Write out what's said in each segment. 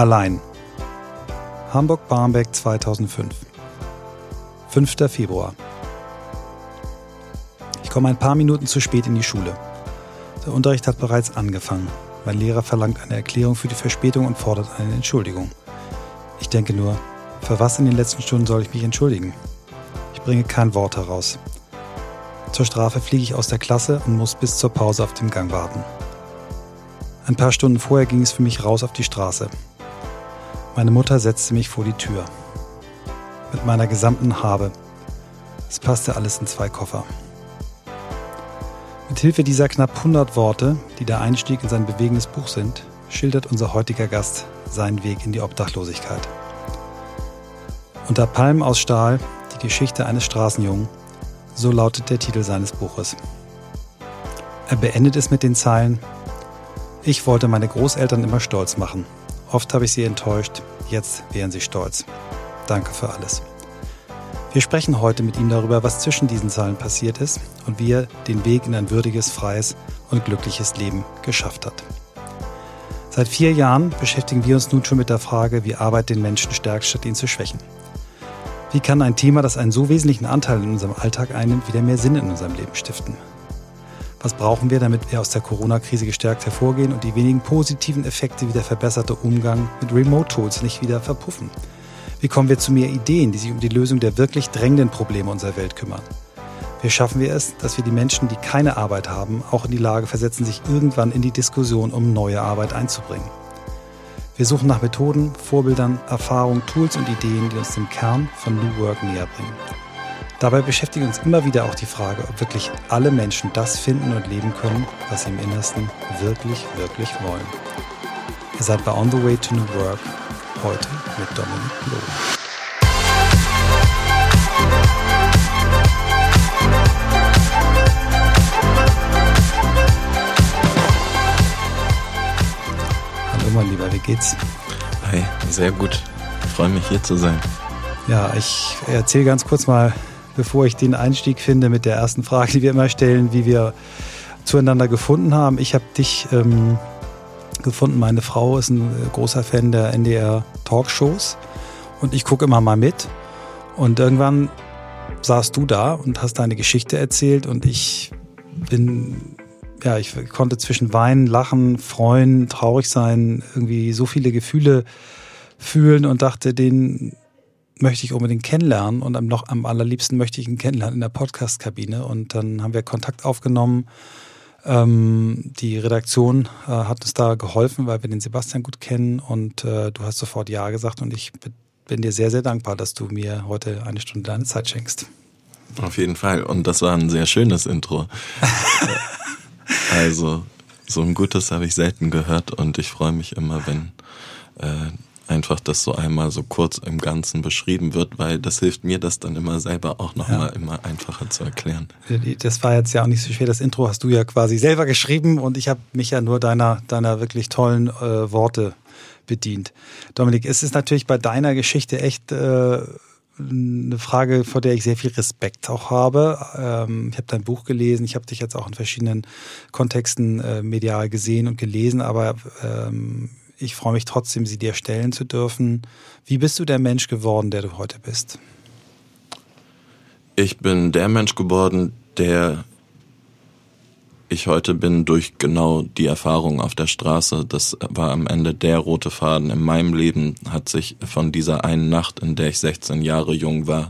Allein. Hamburg-Barmbek 2005. 5. Februar. Ich komme ein paar Minuten zu spät in die Schule. Der Unterricht hat bereits angefangen. Mein Lehrer verlangt eine Erklärung für die Verspätung und fordert eine Entschuldigung. Ich denke nur, für was in den letzten Stunden soll ich mich entschuldigen? Ich bringe kein Wort heraus. Zur Strafe fliege ich aus der Klasse und muss bis zur Pause auf dem Gang warten. Ein paar Stunden vorher ging es für mich raus auf die Straße. Meine Mutter setzte mich vor die Tür. Mit meiner gesamten Habe. Es passte alles in zwei Koffer. Mit Hilfe dieser knapp 100 Worte, die der Einstieg in sein bewegendes Buch sind, schildert unser heutiger Gast seinen Weg in die Obdachlosigkeit. Unter Palmen aus Stahl, die Geschichte eines Straßenjungen, so lautet der Titel seines Buches. Er beendet es mit den Zeilen, ich wollte meine Großeltern immer stolz machen. Oft habe ich sie enttäuscht, jetzt wären sie stolz. Danke für alles. Wir sprechen heute mit ihm darüber, was zwischen diesen Zahlen passiert ist und wie er den Weg in ein würdiges, freies und glückliches Leben geschafft hat. Seit vier Jahren beschäftigen wir uns nun schon mit der Frage, wie Arbeit den Menschen stärkt, statt ihn zu schwächen. Wie kann ein Thema, das einen so wesentlichen Anteil in unserem Alltag einnimmt, wieder mehr Sinn in unserem Leben stiften? Was brauchen wir, damit wir aus der Corona-Krise gestärkt hervorgehen und die wenigen positiven Effekte wie der verbesserte Umgang mit Remote-Tools nicht wieder verpuffen? Wie kommen wir zu mehr Ideen, die sich um die Lösung der wirklich drängenden Probleme unserer Welt kümmern? Wie schaffen wir es, dass wir die Menschen, die keine Arbeit haben, auch in die Lage versetzen, sich irgendwann in die Diskussion um neue Arbeit einzubringen? Wir suchen nach Methoden, Vorbildern, Erfahrungen, Tools und Ideen, die uns dem Kern von New Work näher bringen. Dabei beschäftigt uns immer wieder auch die Frage, ob wirklich alle Menschen das finden und leben können, was sie im Innersten wirklich, wirklich wollen. Ihr seid bei On the Way to New Work, heute mit Dominik Loh. Hallo mein Lieber, wie geht's? Hi, sehr gut. Ich freue mich hier zu sein. Ja, ich erzähle ganz kurz mal bevor ich den Einstieg finde mit der ersten Frage, die wir immer stellen, wie wir zueinander gefunden haben. Ich habe dich ähm, gefunden. Meine Frau ist ein äh, großer Fan der NDR Talkshows und ich gucke immer mal mit. Und irgendwann saßt du da und hast deine Geschichte erzählt und ich bin, ja, ich konnte zwischen Weinen, Lachen, Freuen, traurig sein, irgendwie so viele Gefühle fühlen und dachte, den möchte ich unbedingt kennenlernen und am, noch, am allerliebsten möchte ich ihn kennenlernen in der Podcast-Kabine. Und dann haben wir Kontakt aufgenommen. Ähm, die Redaktion äh, hat uns da geholfen, weil wir den Sebastian gut kennen und äh, du hast sofort Ja gesagt und ich bin dir sehr, sehr dankbar, dass du mir heute eine Stunde deine Zeit schenkst. Auf jeden Fall. Und das war ein sehr schönes Intro. also, so ein gutes habe ich selten gehört und ich freue mich immer, wenn äh, einfach das so einmal so kurz im Ganzen beschrieben wird, weil das hilft mir, das dann immer selber auch nochmal ja. immer einfacher zu erklären. Das war jetzt ja auch nicht so schwer. Das Intro hast du ja quasi selber geschrieben und ich habe mich ja nur deiner, deiner wirklich tollen äh, Worte bedient. Dominik, es ist natürlich bei deiner Geschichte echt äh, eine Frage, vor der ich sehr viel Respekt auch habe. Ähm, ich habe dein Buch gelesen, ich habe dich jetzt auch in verschiedenen Kontexten äh, medial gesehen und gelesen, aber ähm, ich freue mich trotzdem, sie dir stellen zu dürfen. Wie bist du der Mensch geworden, der du heute bist? Ich bin der Mensch geworden, der ich heute bin durch genau die Erfahrung auf der Straße. Das war am Ende der rote Faden in meinem Leben, hat sich von dieser einen Nacht, in der ich 16 Jahre jung war,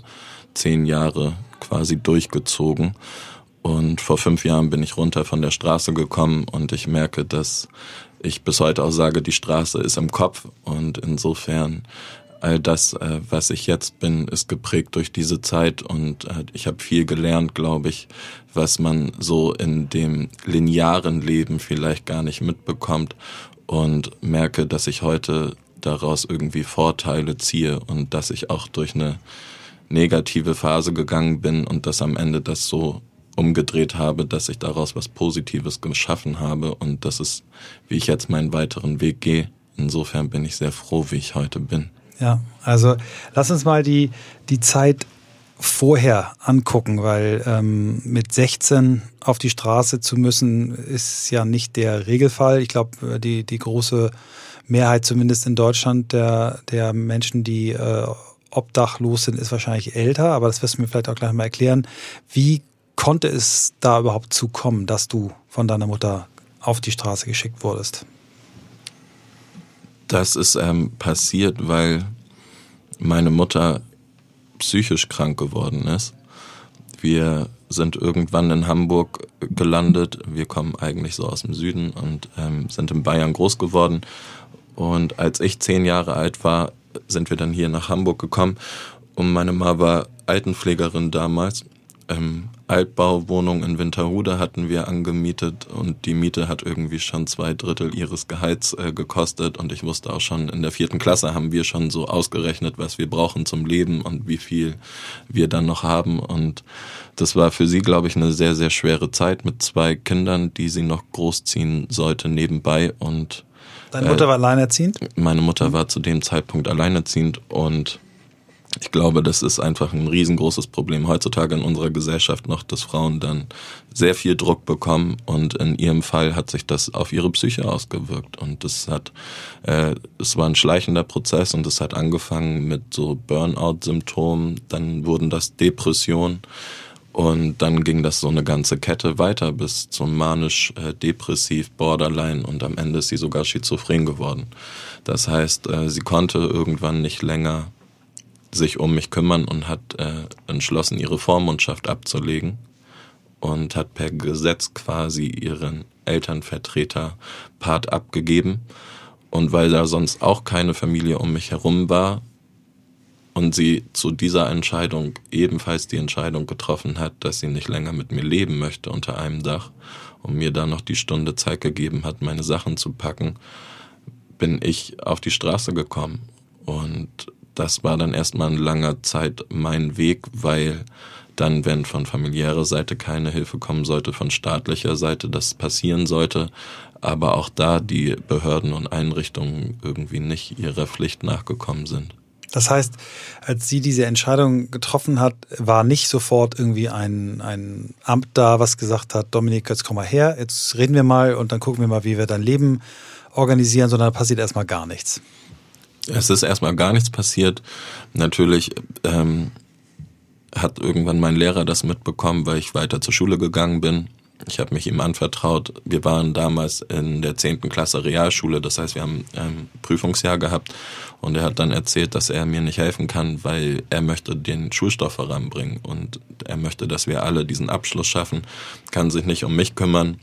zehn Jahre quasi durchgezogen. Und vor fünf Jahren bin ich runter von der Straße gekommen und ich merke, dass ich bis heute auch sage, die Straße ist im Kopf. Und insofern all das, äh, was ich jetzt bin, ist geprägt durch diese Zeit. Und äh, ich habe viel gelernt, glaube ich, was man so in dem linearen Leben vielleicht gar nicht mitbekommt. Und merke, dass ich heute daraus irgendwie Vorteile ziehe und dass ich auch durch eine negative Phase gegangen bin und dass am Ende das so umgedreht habe, dass ich daraus was Positives geschaffen habe und das ist, wie ich jetzt meinen weiteren Weg gehe. Insofern bin ich sehr froh, wie ich heute bin. Ja, also lass uns mal die, die Zeit vorher angucken, weil ähm, mit 16 auf die Straße zu müssen, ist ja nicht der Regelfall. Ich glaube, die, die große Mehrheit, zumindest in Deutschland, der, der Menschen, die äh, obdachlos sind, ist wahrscheinlich älter, aber das wirst du mir vielleicht auch gleich mal erklären. Wie konnte es da überhaupt zu kommen, dass du von deiner Mutter auf die Straße geschickt wurdest? Das ist ähm, passiert, weil meine Mutter psychisch krank geworden ist. Wir sind irgendwann in Hamburg gelandet. Wir kommen eigentlich so aus dem Süden und ähm, sind in Bayern groß geworden. Und als ich zehn Jahre alt war, sind wir dann hier nach Hamburg gekommen. Und meine Mama war Altenpflegerin damals. Ähm, Altbauwohnung in Winterhude hatten wir angemietet und die Miete hat irgendwie schon zwei Drittel ihres Gehalts äh, gekostet. Und ich wusste auch schon, in der vierten Klasse haben wir schon so ausgerechnet, was wir brauchen zum Leben und wie viel wir dann noch haben. Und das war für sie, glaube ich, eine sehr, sehr schwere Zeit mit zwei Kindern, die sie noch großziehen sollte nebenbei. Und Deine Mutter äh, war alleinerziehend? Meine Mutter war zu dem Zeitpunkt alleinerziehend und ich glaube, das ist einfach ein riesengroßes Problem heutzutage in unserer Gesellschaft noch, dass Frauen dann sehr viel Druck bekommen und in ihrem Fall hat sich das auf ihre Psyche ausgewirkt. Und das hat, äh, es war ein schleichender Prozess und es hat angefangen mit so Burnout-Symptomen, dann wurden das Depressionen. Und dann ging das so eine ganze Kette weiter bis zum manisch-depressiv, äh, Borderline. Und am Ende ist sie sogar schizophren geworden. Das heißt, äh, sie konnte irgendwann nicht länger sich um mich kümmern und hat äh, entschlossen, ihre Vormundschaft abzulegen und hat per Gesetz quasi ihren Elternvertreter Part abgegeben. Und weil da sonst auch keine Familie um mich herum war und sie zu dieser Entscheidung ebenfalls die Entscheidung getroffen hat, dass sie nicht länger mit mir leben möchte unter einem Dach und mir dann noch die Stunde Zeit gegeben hat, meine Sachen zu packen, bin ich auf die Straße gekommen und das war dann erstmal eine lange Zeit mein Weg, weil dann, wenn von familiärer Seite keine Hilfe kommen sollte, von staatlicher Seite das passieren sollte, aber auch da die Behörden und Einrichtungen irgendwie nicht ihrer Pflicht nachgekommen sind. Das heißt, als sie diese Entscheidung getroffen hat, war nicht sofort irgendwie ein, ein Amt da, was gesagt hat, Dominik, jetzt komm mal her, jetzt reden wir mal und dann gucken wir mal, wie wir dein Leben organisieren, sondern da passiert erstmal gar nichts. Es ist erstmal gar nichts passiert. Natürlich ähm, hat irgendwann mein Lehrer das mitbekommen, weil ich weiter zur Schule gegangen bin. Ich habe mich ihm anvertraut. Wir waren damals in der zehnten Klasse Realschule, das heißt, wir haben ein Prüfungsjahr gehabt und er hat dann erzählt, dass er mir nicht helfen kann, weil er möchte den Schulstoff voranbringen und er möchte, dass wir alle diesen Abschluss schaffen, kann sich nicht um mich kümmern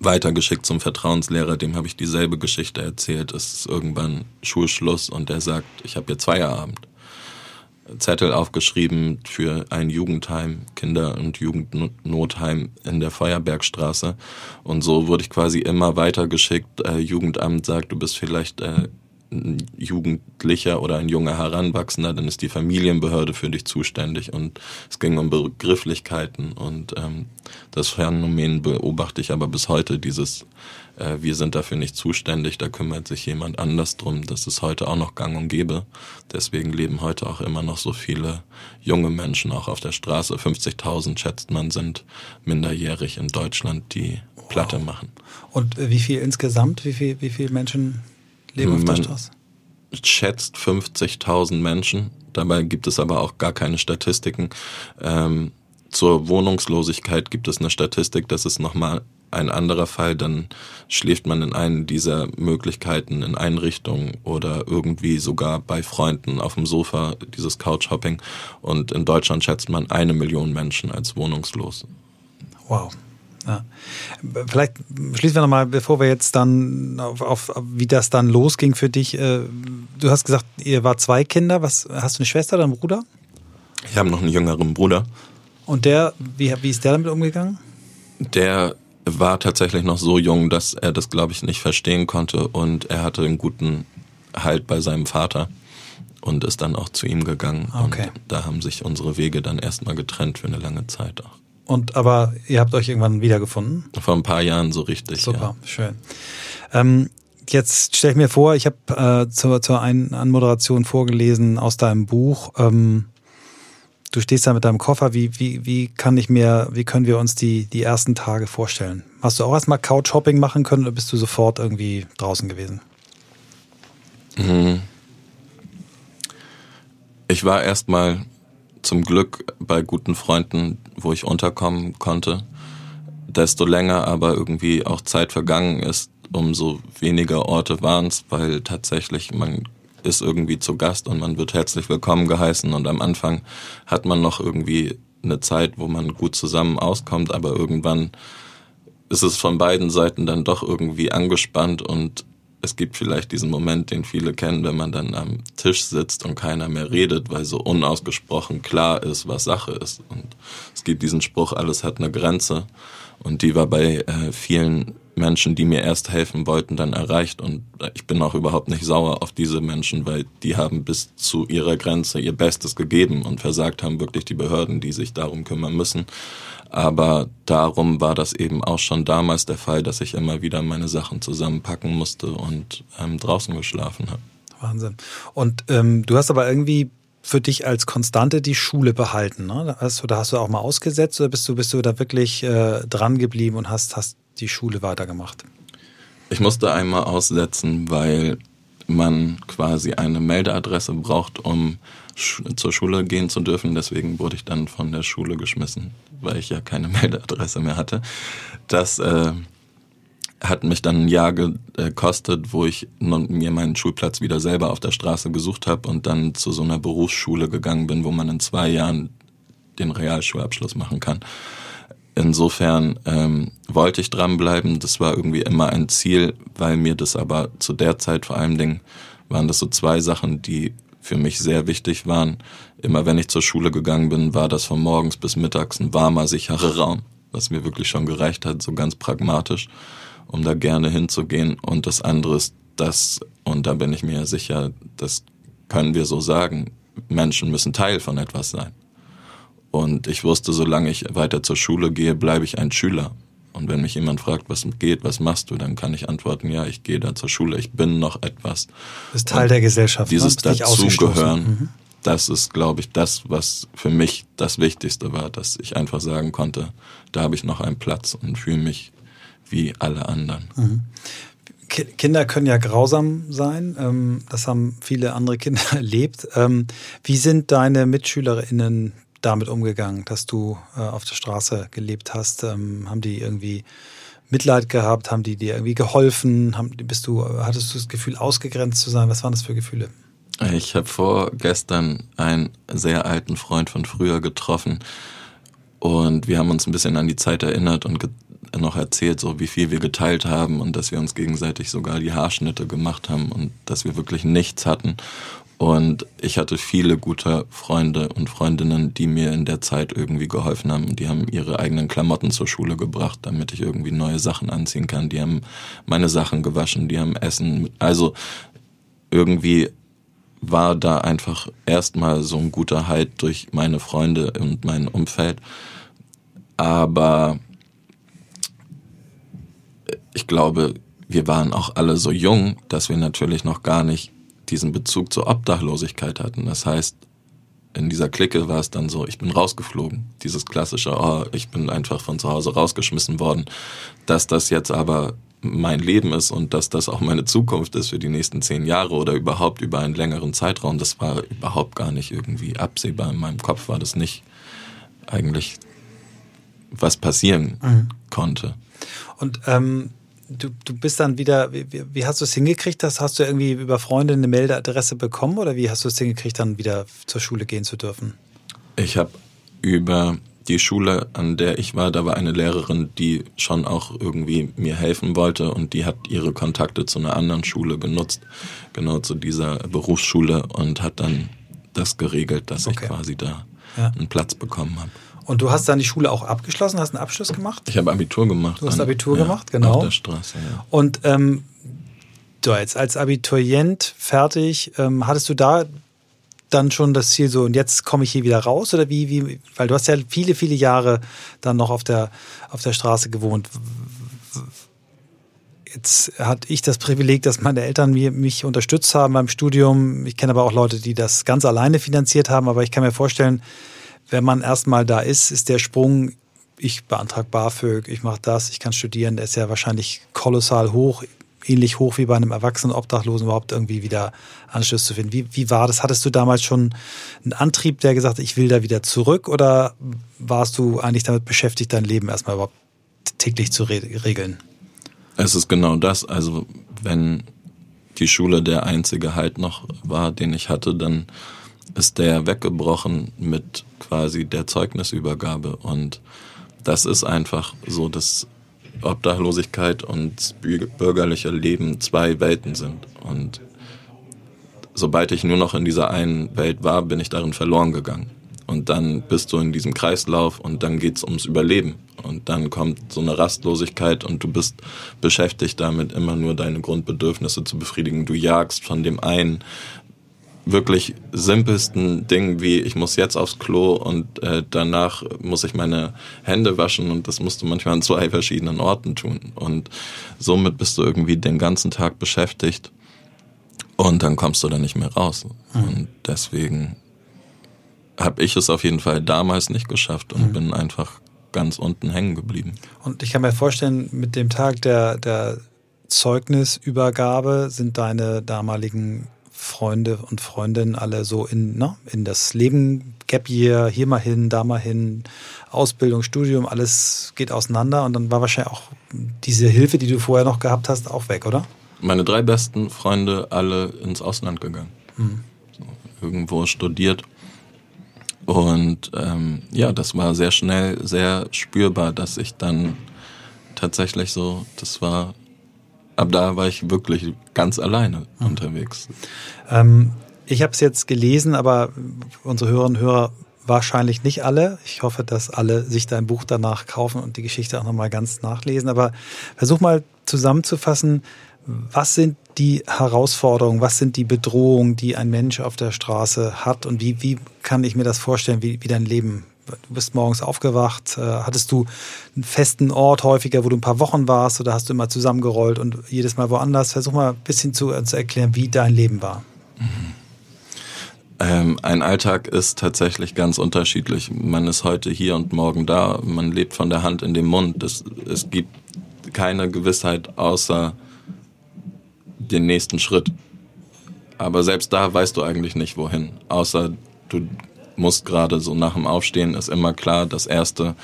weitergeschickt zum Vertrauenslehrer, dem habe ich dieselbe Geschichte erzählt. Es ist irgendwann Schulschluss und der sagt, ich habe jetzt Feierabend. Zettel aufgeschrieben für ein Jugendheim, Kinder- und Jugendnotheim in der Feuerbergstraße. Und so wurde ich quasi immer weitergeschickt. Äh, Jugendamt sagt, du bist vielleicht äh, ein Jugendlicher oder ein junger Heranwachsender, dann ist die Familienbehörde für dich zuständig und es ging um Begrifflichkeiten und ähm, das Phänomen beobachte ich aber bis heute, dieses äh, wir sind dafür nicht zuständig, da kümmert sich jemand anders drum, das ist heute auch noch gang und gäbe. Deswegen leben heute auch immer noch so viele junge Menschen auch auf der Straße. 50.000 schätzt man sind minderjährig in Deutschland, die Platte machen. Und wie viel insgesamt, wie viel, wie viele Menschen leben auf der Straße? schätzt 50.000 Menschen. Dabei gibt es aber auch gar keine Statistiken. Ähm, zur Wohnungslosigkeit gibt es eine Statistik, das ist nochmal ein anderer Fall, dann schläft man in einen dieser Möglichkeiten in Einrichtungen oder irgendwie sogar bei Freunden auf dem Sofa, dieses Couchhopping. Und in Deutschland schätzt man eine Million Menschen als wohnungslos. Wow. Ja. Vielleicht schließen wir nochmal, bevor wir jetzt dann auf, auf, wie das dann losging für dich. Äh, du hast gesagt, ihr war zwei Kinder. Was, hast du eine Schwester oder einen Bruder? Ich habe noch einen jüngeren Bruder. Und der, wie, wie ist der damit umgegangen? Der war tatsächlich noch so jung, dass er das, glaube ich, nicht verstehen konnte und er hatte einen guten Halt bei seinem Vater und ist dann auch zu ihm gegangen. Okay. Und da haben sich unsere Wege dann erstmal getrennt für eine lange Zeit auch. Und aber ihr habt euch irgendwann wiedergefunden? Vor ein paar Jahren so richtig. Super, ja. schön. Ähm, jetzt stelle ich mir vor, ich habe äh, zur, zur Ein Anmoderation vorgelesen aus deinem Buch. Ähm, du stehst da mit deinem Koffer. Wie, wie, wie kann ich mir, wie können wir uns die, die ersten Tage vorstellen? Hast du auch erstmal Couch-Hopping machen können oder bist du sofort irgendwie draußen gewesen? Mhm. Ich war erstmal zum Glück bei guten Freunden, wo ich unterkommen konnte. Desto länger aber irgendwie auch Zeit vergangen ist, umso weniger Orte waren es, weil tatsächlich man ist irgendwie zu Gast und man wird herzlich willkommen geheißen und am Anfang hat man noch irgendwie eine Zeit, wo man gut zusammen auskommt, aber irgendwann ist es von beiden Seiten dann doch irgendwie angespannt und es gibt vielleicht diesen Moment, den viele kennen, wenn man dann am Tisch sitzt und keiner mehr redet, weil so unausgesprochen klar ist, was Sache ist. Und es gibt diesen Spruch, alles hat eine Grenze. Und die war bei äh, vielen Menschen, die mir erst helfen wollten, dann erreicht. Und ich bin auch überhaupt nicht sauer auf diese Menschen, weil die haben bis zu ihrer Grenze ihr Bestes gegeben und versagt haben wirklich die Behörden, die sich darum kümmern müssen. Aber darum war das eben auch schon damals der Fall, dass ich immer wieder meine Sachen zusammenpacken musste und ähm, draußen geschlafen habe. Wahnsinn. Und ähm, du hast aber irgendwie für dich als Konstante die Schule behalten. Ne? Hast du, da hast du auch mal ausgesetzt oder bist du, bist du da wirklich äh, dran geblieben und hast, hast die Schule weitergemacht? Ich musste einmal aussetzen, weil man quasi eine Meldeadresse braucht, um zur Schule gehen zu dürfen. Deswegen wurde ich dann von der Schule geschmissen, weil ich ja keine Meldeadresse mehr hatte. Das äh, hat mich dann ein Jahr gekostet, wo ich mir meinen Schulplatz wieder selber auf der Straße gesucht habe und dann zu so einer Berufsschule gegangen bin, wo man in zwei Jahren den Realschulabschluss machen kann. Insofern ähm, wollte ich dranbleiben. Das war irgendwie immer ein Ziel, weil mir das aber zu der Zeit vor allen Dingen waren das so zwei Sachen, die für mich sehr wichtig waren. Immer wenn ich zur Schule gegangen bin, war das von morgens bis mittags ein warmer, sicherer Raum, was mir wirklich schon gereicht hat, so ganz pragmatisch, um da gerne hinzugehen. Und das andere ist das, und da bin ich mir sicher, das können wir so sagen, Menschen müssen Teil von etwas sein. Und ich wusste, solange ich weiter zur Schule gehe, bleibe ich ein Schüler. Und wenn mich jemand fragt, was geht, was machst du, dann kann ich antworten, ja, ich gehe da zur Schule, ich bin noch etwas. Du bist Teil Und der Gesellschaft. Ne? Dieses Dazugehören, mhm. das ist, glaube ich, das, was für mich das Wichtigste war, dass ich einfach sagen konnte, da habe ich noch einen Platz und fühle mich wie alle anderen. Mhm. Kinder können ja grausam sein. Ähm, das haben viele andere Kinder erlebt. Ähm, wie sind deine MitschülerInnen damit umgegangen, dass du äh, auf der Straße gelebt hast? Ähm, haben die irgendwie Mitleid gehabt? Haben die dir irgendwie geholfen? Haben, bist du, hattest du das Gefühl, ausgegrenzt zu sein? Was waren das für Gefühle? Ich habe vorgestern einen sehr alten Freund von früher getroffen und wir haben uns ein bisschen an die Zeit erinnert und noch erzählt, so wie viel wir geteilt haben und dass wir uns gegenseitig sogar die Haarschnitte gemacht haben und dass wir wirklich nichts hatten. Und ich hatte viele gute Freunde und Freundinnen, die mir in der Zeit irgendwie geholfen haben. Die haben ihre eigenen Klamotten zur Schule gebracht, damit ich irgendwie neue Sachen anziehen kann. Die haben meine Sachen gewaschen, die haben Essen. Also irgendwie war da einfach erstmal so ein guter Halt durch meine Freunde und mein Umfeld. Aber ich glaube, wir waren auch alle so jung, dass wir natürlich noch gar nicht diesen Bezug zur Obdachlosigkeit hatten. Das heißt, in dieser Clique war es dann so, ich bin rausgeflogen. Dieses klassische, oh, ich bin einfach von zu Hause rausgeschmissen worden. Dass das jetzt aber mein Leben ist und dass das auch meine Zukunft ist für die nächsten zehn Jahre oder überhaupt über einen längeren Zeitraum, das war überhaupt gar nicht irgendwie absehbar. In meinem Kopf war das nicht eigentlich, was passieren mhm. konnte. Und ähm, du, du bist dann wieder, wie, wie hast du es hingekriegt? Das hast du irgendwie über Freunde eine Meldeadresse bekommen oder wie hast du es hingekriegt, dann wieder zur Schule gehen zu dürfen? Ich habe über die Schule, an der ich war, da war eine Lehrerin, die schon auch irgendwie mir helfen wollte und die hat ihre Kontakte zu einer anderen Schule genutzt, genau zu dieser Berufsschule und hat dann das geregelt, dass okay. ich quasi da ja. einen Platz bekommen habe. Und du hast dann die Schule auch abgeschlossen, hast einen Abschluss gemacht? Ich habe Abitur gemacht. Du hast Abitur ja, gemacht, genau. Auf der Straße, ja. Und ähm, du jetzt als Abiturient fertig, ähm, hattest du da dann schon das Ziel so, und jetzt komme ich hier wieder raus? Oder wie, wie, weil du hast ja viele, viele Jahre dann noch auf der, auf der Straße gewohnt. Jetzt hatte ich das Privileg, dass meine Eltern mir, mich unterstützt haben beim Studium. Ich kenne aber auch Leute, die das ganz alleine finanziert haben, aber ich kann mir vorstellen, wenn man erstmal da ist, ist der Sprung, ich beantrage BAföG, ich mache das, ich kann studieren, der ist ja wahrscheinlich kolossal hoch, ähnlich hoch wie bei einem erwachsenen Obdachlosen überhaupt irgendwie wieder Anschluss zu finden. Wie, wie war das? Hattest du damals schon einen Antrieb, der gesagt hat, ich will da wieder zurück oder warst du eigentlich damit beschäftigt, dein Leben erstmal überhaupt täglich zu re regeln? Es ist genau das. Also wenn die Schule der einzige Halt noch war, den ich hatte, dann ist der weggebrochen mit quasi der Zeugnisübergabe. Und das ist einfach so, dass Obdachlosigkeit und bürgerliche Leben zwei Welten sind. Und sobald ich nur noch in dieser einen Welt war, bin ich darin verloren gegangen. Und dann bist du in diesem Kreislauf und dann geht's ums Überleben. Und dann kommt so eine Rastlosigkeit und du bist beschäftigt damit, immer nur deine Grundbedürfnisse zu befriedigen. Du jagst von dem einen wirklich simpelsten Dingen wie ich muss jetzt aufs Klo und äh, danach muss ich meine Hände waschen und das musst du manchmal an zwei verschiedenen Orten tun und somit bist du irgendwie den ganzen Tag beschäftigt und dann kommst du da nicht mehr raus mhm. und deswegen habe ich es auf jeden Fall damals nicht geschafft und mhm. bin einfach ganz unten hängen geblieben. Und ich kann mir vorstellen, mit dem Tag der, der Zeugnisübergabe sind deine damaligen Freunde und Freundinnen alle so in, ne, in das Leben, Gap Year, hier mal hin, da mal hin, Ausbildung, Studium, alles geht auseinander und dann war wahrscheinlich auch diese Hilfe, die du vorher noch gehabt hast, auch weg, oder? Meine drei besten Freunde alle ins Ausland gegangen. Mhm. So, irgendwo studiert. Und ähm, ja, das war sehr schnell, sehr spürbar, dass ich dann tatsächlich so, das war ab da war ich wirklich ganz alleine mhm. unterwegs. Ähm, ich habe es jetzt gelesen, aber unsere Hörerinnen und Hörer wahrscheinlich nicht alle. Ich hoffe, dass alle sich dein Buch danach kaufen und die Geschichte auch nochmal ganz nachlesen. Aber versuch mal zusammenzufassen, was sind die Herausforderungen, was sind die Bedrohungen, die ein Mensch auf der Straße hat und wie, wie kann ich mir das vorstellen, wie, wie dein Leben du bist morgens aufgewacht, äh, hattest du einen festen Ort häufiger, wo du ein paar Wochen warst oder hast du immer zusammengerollt und jedes Mal woanders? Versuch mal ein bisschen zu, äh, zu erklären, wie dein Leben war. Mhm. Ähm, ein Alltag ist tatsächlich ganz unterschiedlich. Man ist heute hier und morgen da. Man lebt von der Hand in den Mund. Es, es gibt keine Gewissheit außer den nächsten Schritt. Aber selbst da weißt du eigentlich nicht wohin. Außer du muss gerade so nach dem Aufstehen ist immer klar, das erste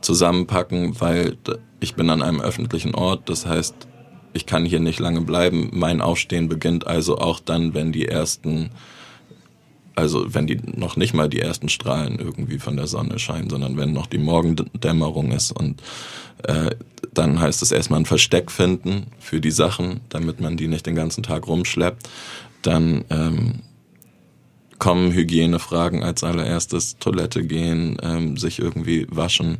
zusammenpacken, weil ich bin an einem öffentlichen Ort, das heißt, ich kann hier nicht lange bleiben. Mein Aufstehen beginnt also auch dann, wenn die ersten, also wenn die noch nicht mal die ersten Strahlen irgendwie von der Sonne scheinen, sondern wenn noch die Morgendämmerung ist und äh, dann heißt es erstmal ein Versteck finden für die Sachen, damit man die nicht den ganzen Tag rumschleppt. Dann ähm, kommen Hygienefragen als allererstes, Toilette gehen, ähm, sich irgendwie waschen.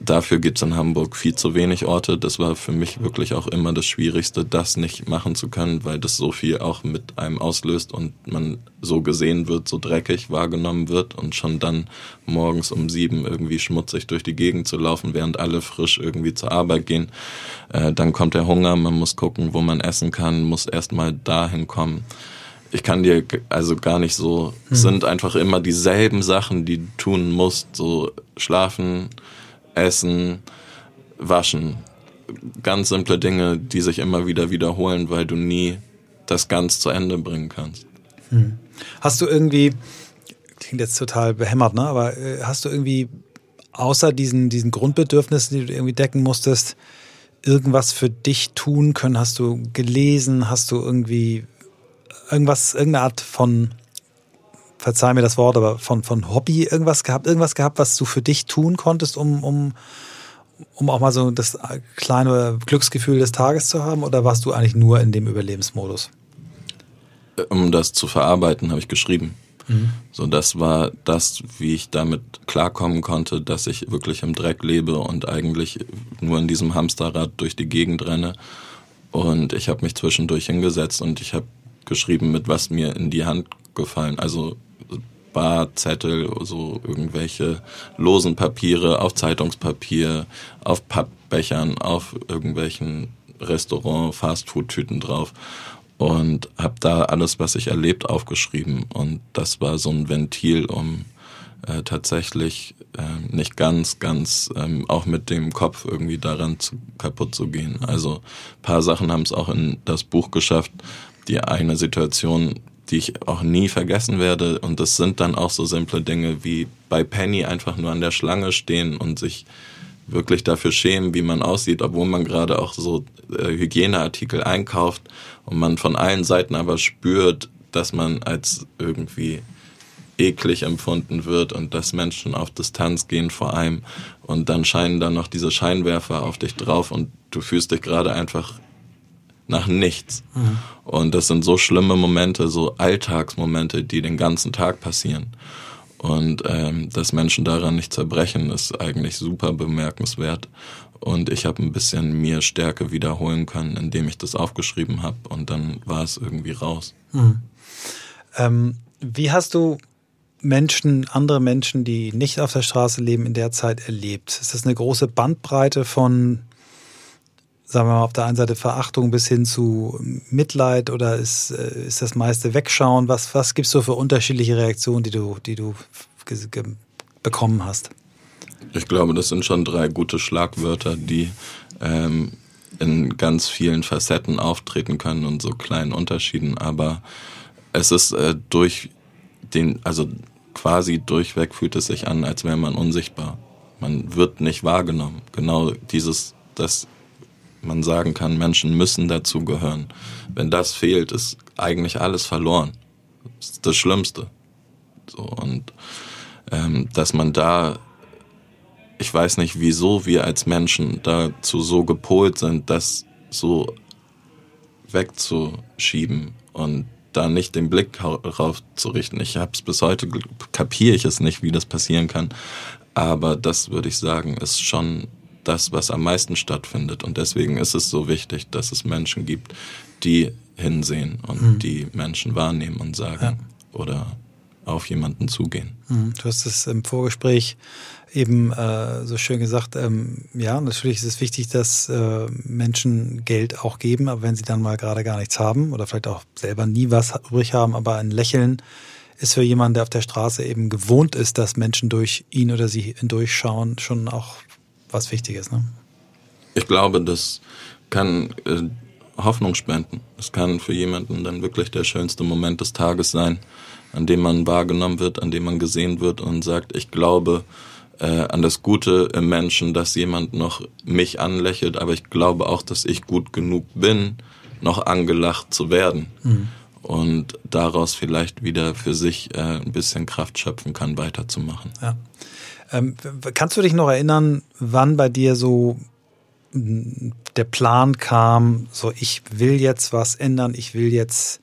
Dafür gibt's in Hamburg viel zu wenig Orte. Das war für mich wirklich auch immer das Schwierigste, das nicht machen zu können, weil das so viel auch mit einem auslöst und man so gesehen wird, so dreckig wahrgenommen wird und schon dann morgens um sieben irgendwie schmutzig durch die Gegend zu laufen, während alle frisch irgendwie zur Arbeit gehen. Äh, dann kommt der Hunger, man muss gucken, wo man essen kann, muss erstmal dahin kommen ich kann dir also gar nicht so, hm. sind einfach immer dieselben Sachen, die du tun musst, so schlafen, essen, waschen. Ganz simple Dinge, die sich immer wieder wiederholen, weil du nie das ganz zu Ende bringen kannst. Hm. Hast du irgendwie, klingt jetzt total behämmert, ne? aber äh, hast du irgendwie außer diesen, diesen Grundbedürfnissen, die du irgendwie decken musstest, irgendwas für dich tun können? Hast du gelesen? Hast du irgendwie irgendwas, irgendeine Art von, verzeih mir das Wort, aber von, von Hobby irgendwas gehabt, irgendwas gehabt, was du für dich tun konntest, um, um, um auch mal so das kleine Glücksgefühl des Tages zu haben? Oder warst du eigentlich nur in dem Überlebensmodus? Um das zu verarbeiten, habe ich geschrieben. Mhm. So, das war das, wie ich damit klarkommen konnte, dass ich wirklich im Dreck lebe und eigentlich nur in diesem Hamsterrad durch die Gegend renne. Und ich habe mich zwischendurch hingesetzt und ich habe geschrieben, mit was mir in die Hand gefallen. Also Barzettel, so irgendwelche losen Papiere auf Zeitungspapier, auf Pappbechern, auf irgendwelchen Restaurant, Fastfood-Tüten drauf und habe da alles, was ich erlebt, aufgeschrieben. Und das war so ein Ventil, um äh, tatsächlich äh, nicht ganz, ganz ähm, auch mit dem Kopf irgendwie daran zu, kaputt zu gehen. Also paar Sachen haben es auch in das Buch geschafft. Die eine Situation, die ich auch nie vergessen werde, und das sind dann auch so simple Dinge wie bei Penny einfach nur an der Schlange stehen und sich wirklich dafür schämen, wie man aussieht, obwohl man gerade auch so äh, Hygieneartikel einkauft und man von allen Seiten aber spürt, dass man als irgendwie eklig empfunden wird und dass Menschen auf Distanz gehen vor allem. Und dann scheinen dann noch diese Scheinwerfer auf dich drauf und du fühlst dich gerade einfach nach nichts. Mhm. Und das sind so schlimme Momente, so Alltagsmomente, die den ganzen Tag passieren. Und ähm, dass Menschen daran nicht zerbrechen, ist eigentlich super bemerkenswert. Und ich habe ein bisschen mir Stärke wiederholen können, indem ich das aufgeschrieben habe und dann war es irgendwie raus. Mhm. Ähm, wie hast du Menschen, andere Menschen, die nicht auf der Straße leben, in der Zeit erlebt? Ist das eine große Bandbreite von, sagen wir mal, auf der einen Seite Verachtung bis hin zu Mitleid oder ist, äh, ist das meiste Wegschauen? Was, was gibt es so für unterschiedliche Reaktionen, die du, die du bekommen hast? Ich glaube, das sind schon drei gute Schlagwörter, die ähm, in ganz vielen Facetten auftreten können und so kleinen Unterschieden. Aber es ist äh, durch den, also quasi durchweg fühlt es sich an, als wäre man unsichtbar. Man wird nicht wahrgenommen. Genau dieses, dass man sagen kann, Menschen müssen dazugehören. Wenn das fehlt, ist eigentlich alles verloren. Das ist das Schlimmste. So, und ähm, dass man da, ich weiß nicht, wieso wir als Menschen dazu so gepolt sind, das so wegzuschieben und da nicht den Blick drauf zu richten. Ich habe es bis heute, kapiere ich es nicht, wie das passieren kann. Aber das würde ich sagen, ist schon das, was am meisten stattfindet. Und deswegen ist es so wichtig, dass es Menschen gibt, die hinsehen und mhm. die Menschen wahrnehmen und sagen ja. oder auf jemanden zugehen. Mhm. Du hast es im Vorgespräch eben äh, so schön gesagt, ähm, ja, natürlich ist es wichtig, dass äh, Menschen Geld auch geben, aber wenn sie dann mal gerade gar nichts haben oder vielleicht auch selber nie was übrig haben, aber ein Lächeln ist für jemanden, der auf der Straße eben gewohnt ist, dass Menschen durch ihn oder sie hindurchschauen, schon auch was Wichtiges. Ne? Ich glaube, das kann äh, Hoffnung spenden. Es kann für jemanden dann wirklich der schönste Moment des Tages sein, an dem man wahrgenommen wird, an dem man gesehen wird und sagt, ich glaube, äh, an das Gute im Menschen, dass jemand noch mich anlächelt, aber ich glaube auch, dass ich gut genug bin, noch angelacht zu werden. Mhm. Und daraus vielleicht wieder für sich äh, ein bisschen Kraft schöpfen kann, weiterzumachen. Ja. Ähm, kannst du dich noch erinnern, wann bei dir so der Plan kam, so ich will jetzt was ändern, ich will jetzt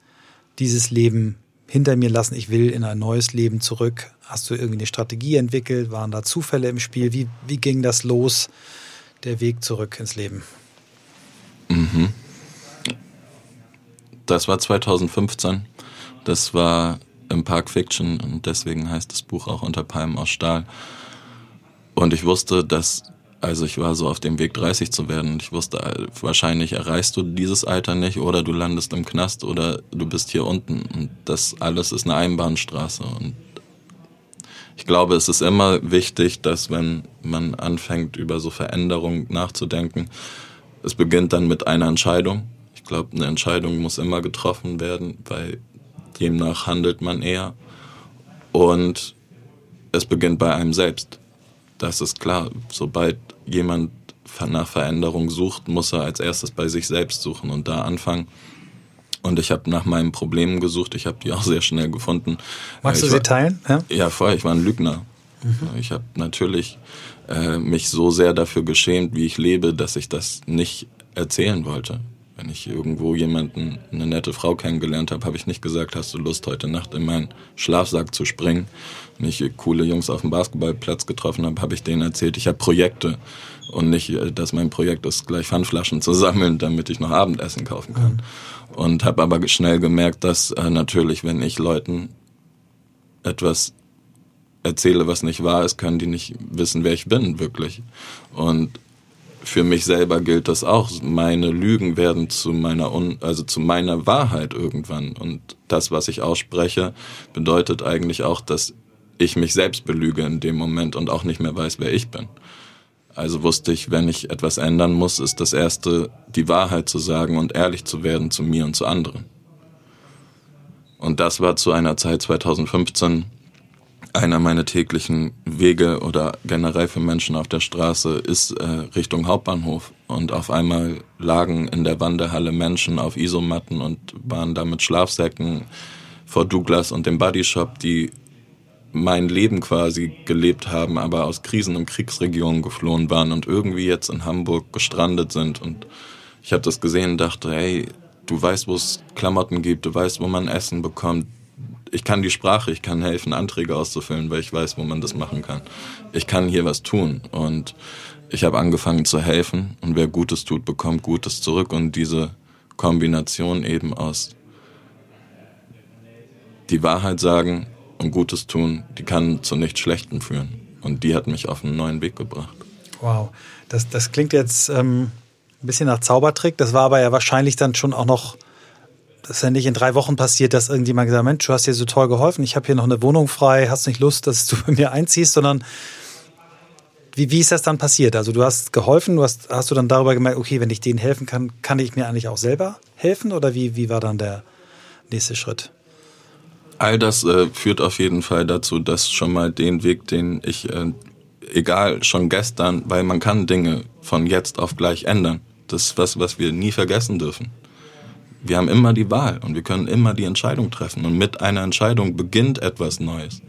dieses Leben hinter mir lassen, ich will in ein neues Leben zurück. Hast du irgendwie eine Strategie entwickelt? Waren da Zufälle im Spiel? Wie, wie ging das los, der Weg zurück ins Leben? Mhm. Das war 2015. Das war im Park Fiction und deswegen heißt das Buch auch Unter Palmen aus Stahl. Und ich wusste, dass also ich war so auf dem Weg 30 zu werden und ich wusste, wahrscheinlich erreichst du dieses Alter nicht oder du landest im Knast oder du bist hier unten. Und das alles ist eine Einbahnstraße. Und ich glaube, es ist immer wichtig, dass wenn man anfängt, über so Veränderungen nachzudenken, es beginnt dann mit einer Entscheidung. Ich glaube, eine Entscheidung muss immer getroffen werden, weil demnach handelt man eher. Und es beginnt bei einem selbst. Das ist klar. Sobald jemand nach Veränderung sucht, muss er als erstes bei sich selbst suchen und da anfangen. Und ich habe nach meinen Problemen gesucht. Ich habe die auch sehr schnell gefunden. Magst ich du sie war, teilen? Ja, ja vorher. Ich war ein Lügner. Mhm. Ich habe natürlich äh, mich so sehr dafür geschämt, wie ich lebe, dass ich das nicht erzählen wollte. Wenn ich irgendwo jemanden, eine nette Frau kennengelernt habe, habe ich nicht gesagt, hast du Lust, heute Nacht in meinen Schlafsack zu springen. Wenn ich coole Jungs auf dem Basketballplatz getroffen habe, habe ich denen erzählt, ich habe Projekte und nicht, äh, dass mein Projekt ist, gleich Pfandflaschen zu sammeln, damit ich noch Abendessen kaufen kann. Und habe aber schnell gemerkt, dass äh, natürlich, wenn ich Leuten etwas erzähle, was nicht wahr ist, können die nicht wissen, wer ich bin, wirklich. Und für mich selber gilt das auch. Meine Lügen werden zu meiner Un also zu meiner Wahrheit irgendwann. Und das, was ich ausspreche, bedeutet eigentlich auch, dass ich mich selbst belüge in dem Moment und auch nicht mehr weiß, wer ich bin. Also wusste ich, wenn ich etwas ändern muss, ist das Erste, die Wahrheit zu sagen und ehrlich zu werden zu mir und zu anderen. Und das war zu einer Zeit 2015 einer meiner täglichen Wege oder generell für Menschen auf der Straße ist äh, Richtung Hauptbahnhof. Und auf einmal lagen in der Wanderhalle Menschen auf Isomatten und waren da mit Schlafsäcken vor Douglas und dem Bodyshop, die mein Leben quasi gelebt haben, aber aus Krisen- und Kriegsregionen geflohen waren und irgendwie jetzt in Hamburg gestrandet sind. Und ich habe das gesehen und dachte, hey, du weißt, wo es Klamotten gibt, du weißt, wo man Essen bekommt. Ich kann die Sprache, ich kann helfen, Anträge auszufüllen, weil ich weiß, wo man das machen kann. Ich kann hier was tun. Und ich habe angefangen zu helfen und wer Gutes tut, bekommt Gutes zurück. Und diese Kombination eben aus die Wahrheit sagen, und Gutes tun, die kann zu nichts Schlechtem führen. Und die hat mich auf einen neuen Weg gebracht. Wow, das, das klingt jetzt ähm, ein bisschen nach Zaubertrick. Das war aber ja wahrscheinlich dann schon auch noch, ist ja nicht in drei Wochen passiert, dass irgendjemand gesagt hat, Mensch, du hast dir so toll geholfen, ich habe hier noch eine Wohnung frei, hast nicht Lust, dass du bei mir einziehst, sondern wie, wie ist das dann passiert? Also du hast geholfen, du hast, hast du dann darüber gemerkt, okay, wenn ich denen helfen kann, kann ich mir eigentlich auch selber helfen? Oder wie, wie war dann der nächste Schritt? all das äh, führt auf jeden Fall dazu, dass schon mal den Weg, den ich, äh, egal, schon gestern, weil man kann Dinge von jetzt auf gleich ändern. Das ist was, was wir nie vergessen dürfen. Wir haben immer die Wahl und wir können immer die Entscheidung treffen. Und mit einer Entscheidung beginnt etwas Neues.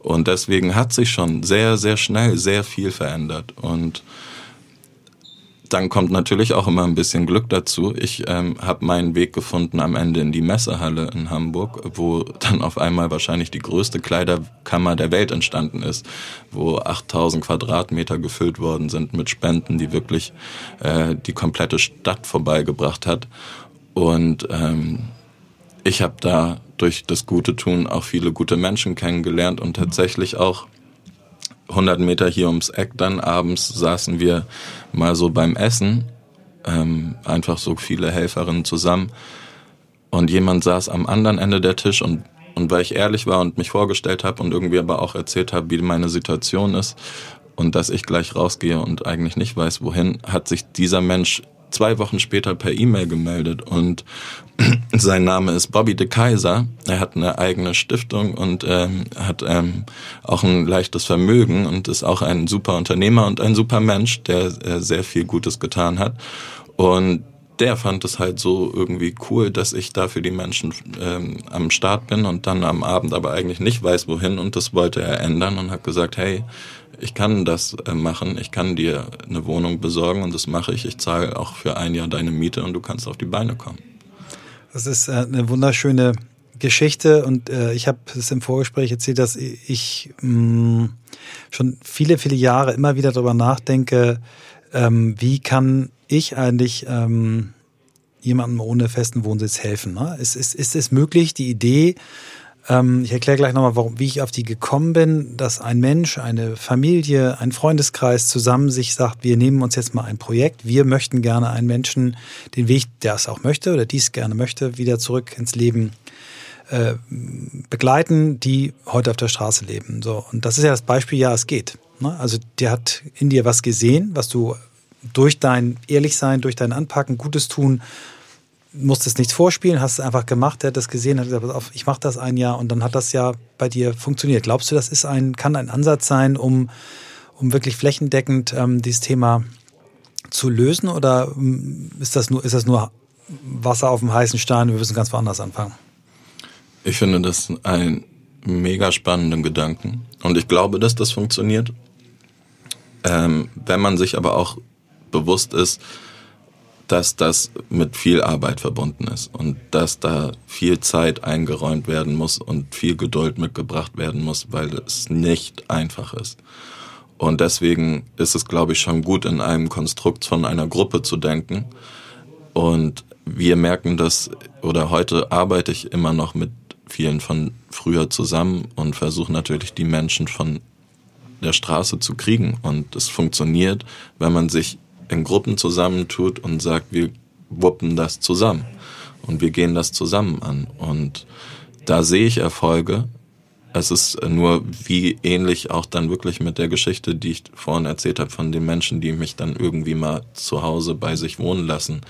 Und deswegen hat sich schon sehr, sehr schnell sehr viel verändert. Und dann kommt natürlich auch immer ein bisschen Glück dazu. Ich ähm, habe meinen Weg gefunden am Ende in die Messehalle in Hamburg, wo dann auf einmal wahrscheinlich die größte Kleiderkammer der Welt entstanden ist, wo 8000 Quadratmeter gefüllt worden sind mit Spenden, die wirklich äh, die komplette Stadt vorbeigebracht hat. Und ähm, ich habe da durch das Gute tun auch viele gute Menschen kennengelernt und tatsächlich auch 100 Meter hier ums Eck. Dann abends saßen wir mal so beim Essen, ähm, einfach so viele Helferinnen zusammen. Und jemand saß am anderen Ende der Tisch und und weil ich ehrlich war und mich vorgestellt habe und irgendwie aber auch erzählt habe, wie meine Situation ist und dass ich gleich rausgehe und eigentlich nicht weiß, wohin, hat sich dieser Mensch zwei Wochen später per E-Mail gemeldet und sein Name ist Bobby de Kaiser. Er hat eine eigene Stiftung und ähm, hat ähm, auch ein leichtes Vermögen und ist auch ein super Unternehmer und ein super Mensch, der äh, sehr viel Gutes getan hat. Und der fand es halt so irgendwie cool, dass ich da für die Menschen ähm, am Start bin und dann am Abend aber eigentlich nicht weiß, wohin und das wollte er ändern und hat gesagt, hey, ich kann das äh, machen, ich kann dir eine Wohnung besorgen und das mache ich. Ich zahle auch für ein Jahr deine Miete und du kannst auf die Beine kommen. Das ist äh, eine wunderschöne Geschichte und äh, ich habe es im Vorgespräch erzählt, dass ich mh, schon viele, viele Jahre immer wieder darüber nachdenke, ähm, wie kann ich eigentlich ähm, jemandem ohne festen Wohnsitz helfen. Ne? Ist, es möglich, die Idee, ich erkläre gleich nochmal, warum, wie ich auf die gekommen bin, dass ein Mensch, eine Familie, ein Freundeskreis zusammen sich sagt, wir nehmen uns jetzt mal ein Projekt, wir möchten gerne einen Menschen den Weg, der es auch möchte oder dies gerne möchte, wieder zurück ins Leben äh, begleiten, die heute auf der Straße leben. So und das ist ja das Beispiel, ja, es geht. Ne? Also der hat in dir was gesehen, was du durch dein Ehrlichsein, durch dein Anpacken, Gutes tun musstest nichts vorspielen, hast es einfach gemacht, er hat das gesehen, hat gesagt, auf, ich mache das ein Jahr und dann hat das ja bei dir funktioniert. Glaubst du, das ist ein, kann ein Ansatz sein, um, um wirklich flächendeckend ähm, dieses Thema zu lösen oder ähm, ist das nur, ist das nur Wasser auf dem heißen Stein, wir müssen ganz woanders anfangen? Ich finde das einen mega spannenden Gedanken und ich glaube, dass das funktioniert. Ähm, wenn man sich aber auch bewusst ist, dass das mit viel Arbeit verbunden ist und dass da viel Zeit eingeräumt werden muss und viel Geduld mitgebracht werden muss, weil es nicht einfach ist. Und deswegen ist es, glaube ich, schon gut, in einem Konstrukt von einer Gruppe zu denken. Und wir merken das, oder heute arbeite ich immer noch mit vielen von früher zusammen und versuche natürlich die Menschen von der Straße zu kriegen. Und es funktioniert, wenn man sich in Gruppen zusammentut und sagt, wir wuppen das zusammen und wir gehen das zusammen an. Und da sehe ich Erfolge Es ist nur wie ähnlich auch dann wirklich mit der Geschichte, die ich vorhin erzählt habe, von den Menschen, die mich dann irgendwie mal zu Hause bei sich wohnen lassen.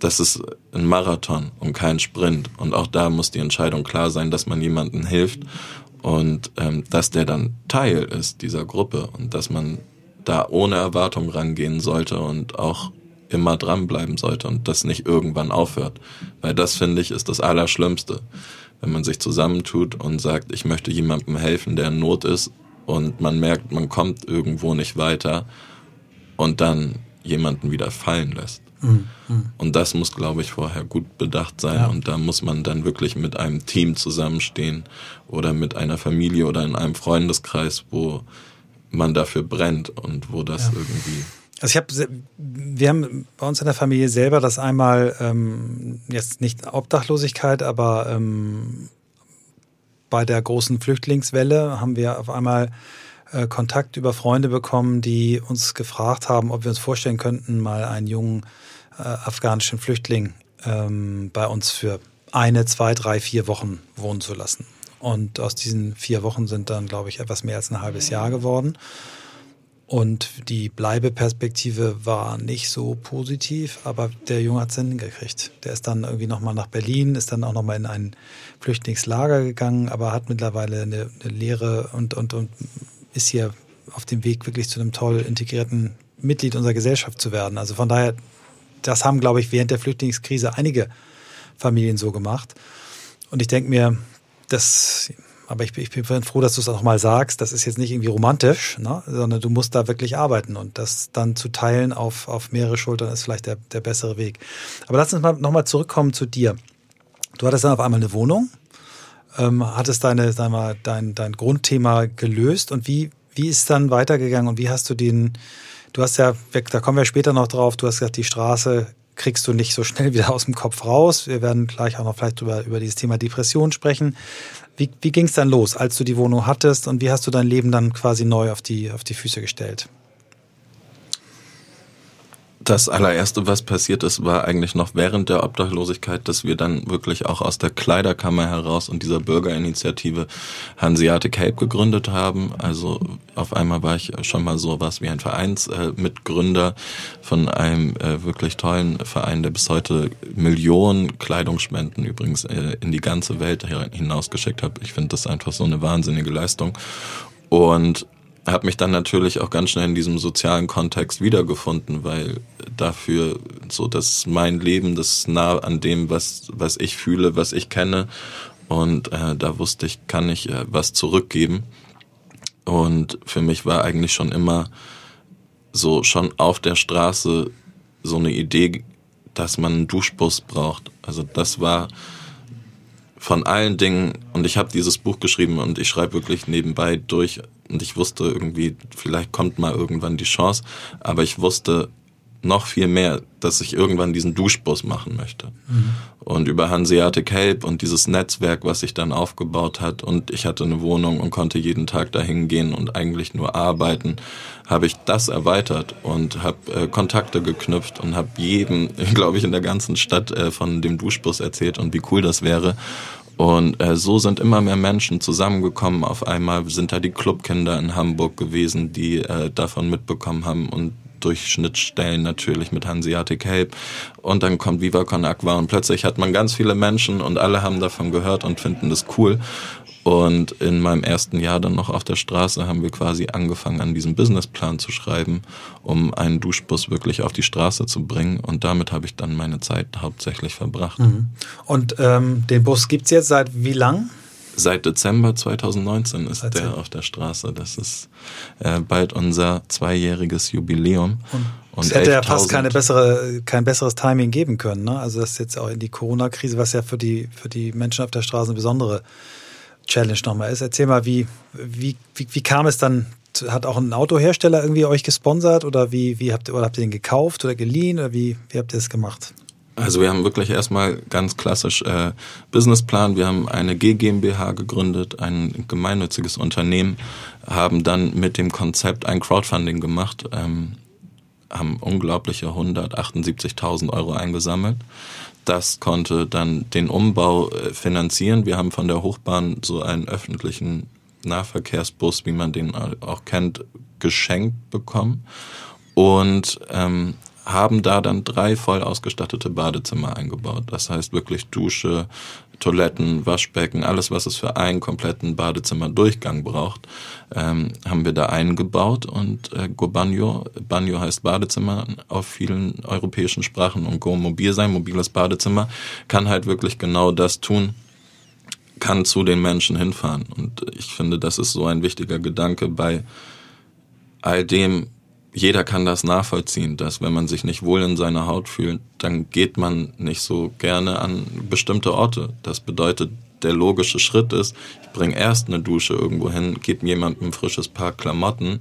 Das ist ein Marathon und kein Sprint. Und auch da muss die Entscheidung klar sein, dass man jemandem hilft und ähm, dass der dann Teil ist dieser Gruppe und dass man da ohne Erwartung rangehen sollte und auch immer dranbleiben sollte und das nicht irgendwann aufhört. Weil das, finde ich, ist das Allerschlimmste wenn man sich zusammentut und sagt, ich möchte jemandem helfen, der in Not ist und man merkt, man kommt irgendwo nicht weiter und dann jemanden wieder fallen lässt. Mhm. Und das muss, glaube ich, vorher gut bedacht sein. Ja. Und da muss man dann wirklich mit einem Team zusammenstehen oder mit einer Familie oder in einem Freundeskreis, wo man dafür brennt und wo das ja. irgendwie also ich habe, wir haben bei uns in der Familie selber das einmal ähm, jetzt nicht Obdachlosigkeit, aber ähm, bei der großen Flüchtlingswelle haben wir auf einmal äh, Kontakt über Freunde bekommen, die uns gefragt haben, ob wir uns vorstellen könnten, mal einen jungen äh, afghanischen Flüchtling ähm, bei uns für eine, zwei, drei, vier Wochen wohnen zu lassen. Und aus diesen vier Wochen sind dann, glaube ich, etwas mehr als ein halbes Jahr geworden. Und die Bleibeperspektive war nicht so positiv, aber der Junge hat es hingekriegt. Der ist dann irgendwie nochmal nach Berlin, ist dann auch nochmal in ein Flüchtlingslager gegangen, aber hat mittlerweile eine, eine Lehre und, und, und ist hier auf dem Weg, wirklich zu einem toll integrierten Mitglied unserer Gesellschaft zu werden. Also von daher, das haben, glaube ich, während der Flüchtlingskrise einige Familien so gemacht. Und ich denke mir, das aber ich, ich bin froh, dass du es auch mal sagst. Das ist jetzt nicht irgendwie romantisch, ne? sondern du musst da wirklich arbeiten und das dann zu teilen auf, auf mehrere Schultern ist vielleicht der, der bessere Weg. Aber lass uns mal nochmal zurückkommen zu dir. Du hattest dann auf einmal eine Wohnung, ähm, hattest deine, sag mal, dein, dein Grundthema gelöst und wie, wie ist dann weitergegangen und wie hast du den, du hast ja, da kommen wir später noch drauf, du hast gesagt, die Straße kriegst du nicht so schnell wieder aus dem Kopf raus. Wir werden gleich auch noch vielleicht über, über dieses Thema Depression sprechen. Wie, wie ging es dann los, als du die Wohnung hattest und wie hast du dein Leben dann quasi neu auf die, auf die Füße gestellt? Das allererste, was passiert ist, war eigentlich noch während der Obdachlosigkeit, dass wir dann wirklich auch aus der Kleiderkammer heraus und dieser Bürgerinitiative Hanseatic Help gegründet haben. Also auf einmal war ich schon mal so was wie ein Vereinsmitgründer von einem äh, wirklich tollen Verein, der bis heute Millionen Kleidungsspenden übrigens äh, in die ganze Welt hinausgeschickt hat. Ich finde das einfach so eine wahnsinnige Leistung. Und habe mich dann natürlich auch ganz schnell in diesem sozialen Kontext wiedergefunden, weil dafür so, dass mein Leben, das nah an dem, was, was ich fühle, was ich kenne. Und äh, da wusste ich, kann ich äh, was zurückgeben. Und für mich war eigentlich schon immer so schon auf der Straße so eine Idee, dass man einen Duschbus braucht. Also das war von allen Dingen, und ich habe dieses Buch geschrieben und ich schreibe wirklich nebenbei durch und ich wusste irgendwie, vielleicht kommt mal irgendwann die Chance, aber ich wusste noch viel mehr, dass ich irgendwann diesen Duschbus machen möchte. Mhm. Und über Hanseatic Help und dieses Netzwerk, was sich dann aufgebaut hat und ich hatte eine Wohnung und konnte jeden Tag dahin gehen und eigentlich nur arbeiten, habe ich das erweitert und habe äh, Kontakte geknüpft und habe jedem, glaube ich, in der ganzen Stadt äh, von dem Duschbus erzählt und wie cool das wäre. Und äh, so sind immer mehr Menschen zusammengekommen. Auf einmal sind da die Clubkinder in Hamburg gewesen, die äh, davon mitbekommen haben und durch Schnittstellen natürlich mit Hanseatic Help. Und dann kommt Viva Con Aqua und plötzlich hat man ganz viele Menschen und alle haben davon gehört und finden das cool. Und in meinem ersten Jahr dann noch auf der Straße haben wir quasi angefangen, an diesem Businessplan zu schreiben, um einen Duschbus wirklich auf die Straße zu bringen. Und damit habe ich dann meine Zeit hauptsächlich verbracht. Mhm. Und ähm, den Bus gibt's jetzt seit wie lang? Seit Dezember 2019 ist Dezember. der auf der Straße. Das ist äh, bald unser zweijähriges Jubiläum. Und und es hätte ja fast keine bessere, kein besseres Timing geben können. Ne? Also das ist jetzt auch in die Corona-Krise, was ja für die, für die Menschen auf der Straße eine besondere Challenge nochmal ist. Erzähl mal, wie, wie, wie, wie kam es dann? Hat auch ein Autohersteller irgendwie euch gesponsert oder wie, wie habt, oder habt ihr den gekauft oder geliehen oder wie, wie habt ihr das gemacht? Also wir haben wirklich erstmal ganz klassisch äh, Businessplan. Wir haben eine G GmbH gegründet, ein gemeinnütziges Unternehmen, haben dann mit dem Konzept ein Crowdfunding gemacht, ähm, haben unglaubliche 178.000 Euro eingesammelt. Das konnte dann den Umbau äh, finanzieren. Wir haben von der Hochbahn so einen öffentlichen Nahverkehrsbus, wie man den auch kennt, geschenkt bekommen und ähm, haben da dann drei voll ausgestattete Badezimmer eingebaut. Das heißt wirklich Dusche, Toiletten, Waschbecken, alles, was es für einen kompletten Badezimmerdurchgang braucht, ähm, haben wir da eingebaut. Und äh, Go Banyo, Banyo heißt Badezimmer auf vielen europäischen Sprachen und Go mobil sein, mobiles Badezimmer, kann halt wirklich genau das tun, kann zu den Menschen hinfahren. Und ich finde, das ist so ein wichtiger Gedanke bei all dem, jeder kann das nachvollziehen, dass wenn man sich nicht wohl in seiner Haut fühlt, dann geht man nicht so gerne an bestimmte Orte. Das bedeutet, der logische Schritt ist, ich bringe erst eine Dusche irgendwo hin, gebe jemandem ein frisches Paar Klamotten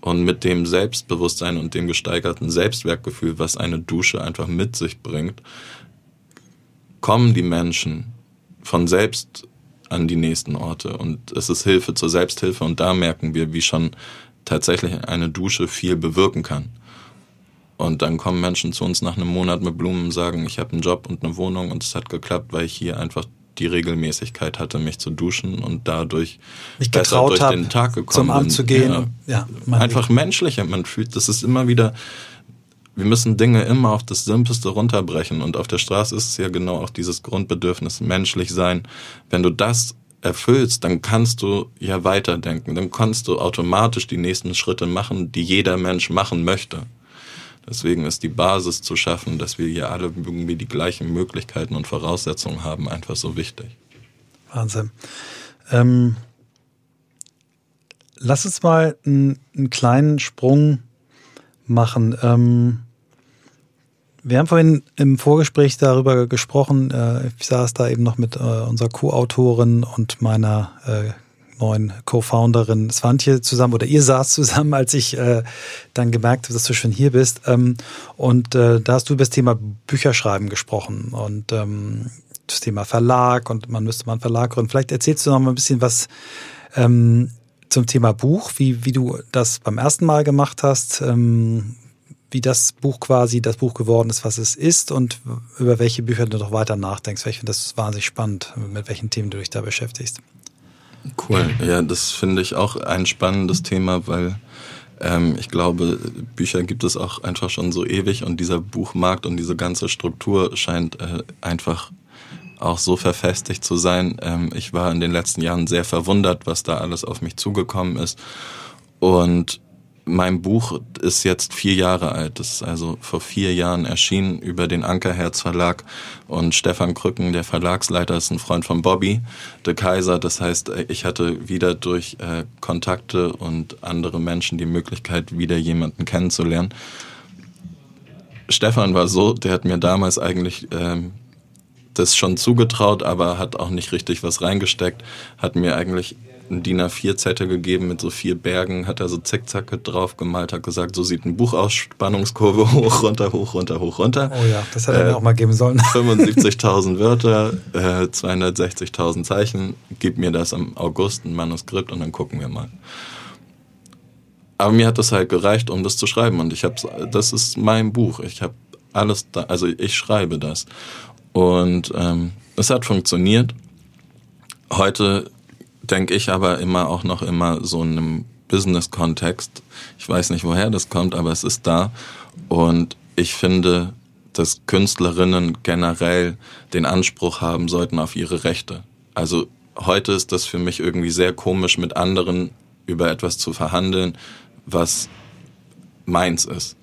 und mit dem Selbstbewusstsein und dem gesteigerten Selbstwertgefühl, was eine Dusche einfach mit sich bringt, kommen die Menschen von selbst an die nächsten Orte und es ist Hilfe zur Selbsthilfe und da merken wir, wie schon tatsächlich eine Dusche viel bewirken kann. Und dann kommen Menschen zu uns nach einem Monat mit Blumen und sagen, ich habe einen Job und eine Wohnung und es hat geklappt, weil ich hier einfach die Regelmäßigkeit hatte, mich zu duschen und dadurch mich besser durch den Tag gekommen zum Amt zu gehen. Ja, ja einfach Weg. menschlicher. Man fühlt, das ist immer wieder, wir müssen Dinge immer auf das Simpelste runterbrechen und auf der Straße ist es ja genau auch dieses Grundbedürfnis menschlich sein. Wenn du das erfüllst, dann kannst du ja weiterdenken. Dann kannst du automatisch die nächsten Schritte machen, die jeder Mensch machen möchte. Deswegen ist die Basis zu schaffen, dass wir hier alle irgendwie die gleichen Möglichkeiten und Voraussetzungen haben, einfach so wichtig. Wahnsinn. Ähm, lass uns mal einen, einen kleinen Sprung machen. Ähm, wir haben vorhin im Vorgespräch darüber gesprochen. Äh, ich saß da eben noch mit äh, unserer Co-Autorin und meiner äh, neuen Co-Founderin Svantje zusammen oder ihr saß zusammen, als ich dann gemerkt habe, dass du schon hier bist. Ähm, und da hast du über das Thema Bücherschreiben gesprochen und ähm, das Thema Verlag und man müsste mal einen Verlag gründen. Vielleicht erzählst du noch mal ein bisschen was ähm, zum Thema Buch, wie, wie du das beim ersten Mal gemacht hast, wie das Buch quasi das Buch geworden ist, was es ist und über welche Bücher du noch weiter nachdenkst. Ich finde das wahnsinnig spannend, mit welchen Themen du dich da beschäftigst. Cool, ja, das finde ich auch ein spannendes Thema, weil ähm, ich glaube, Bücher gibt es auch einfach schon so ewig und dieser Buchmarkt und diese ganze Struktur scheint äh, einfach auch so verfestigt zu sein. Ähm, ich war in den letzten Jahren sehr verwundert, was da alles auf mich zugekommen ist. Und mein Buch ist jetzt vier Jahre alt. Das ist also vor vier Jahren erschienen über den Ankerherz Verlag. Und Stefan Krücken, der Verlagsleiter, ist ein Freund von Bobby de Kaiser. Das heißt, ich hatte wieder durch äh, Kontakte und andere Menschen die Möglichkeit, wieder jemanden kennenzulernen. Stefan war so, der hat mir damals eigentlich ähm, das schon zugetraut, aber hat auch nicht richtig was reingesteckt, hat mir eigentlich einen DIN A4-Zettel gegeben mit so vier Bergen, hat er so Zickzacke drauf gemalt, hat gesagt, so sieht ein Buch aus, Spannungskurve hoch, runter, hoch, runter, hoch, runter. Oh ja, das hätte er äh, mir auch mal geben sollen. 75.000 Wörter, äh, 260.000 Zeichen, gib mir das im August ein Manuskript und dann gucken wir mal. Aber mir hat das halt gereicht, um das zu schreiben und ich habe, das ist mein Buch, ich habe alles da, also ich schreibe das und ähm, es hat funktioniert. Heute denke ich aber immer auch noch immer so in einem Business-Kontext. Ich weiß nicht, woher das kommt, aber es ist da. Und ich finde, dass Künstlerinnen generell den Anspruch haben sollten auf ihre Rechte. Also heute ist das für mich irgendwie sehr komisch, mit anderen über etwas zu verhandeln, was meins ist.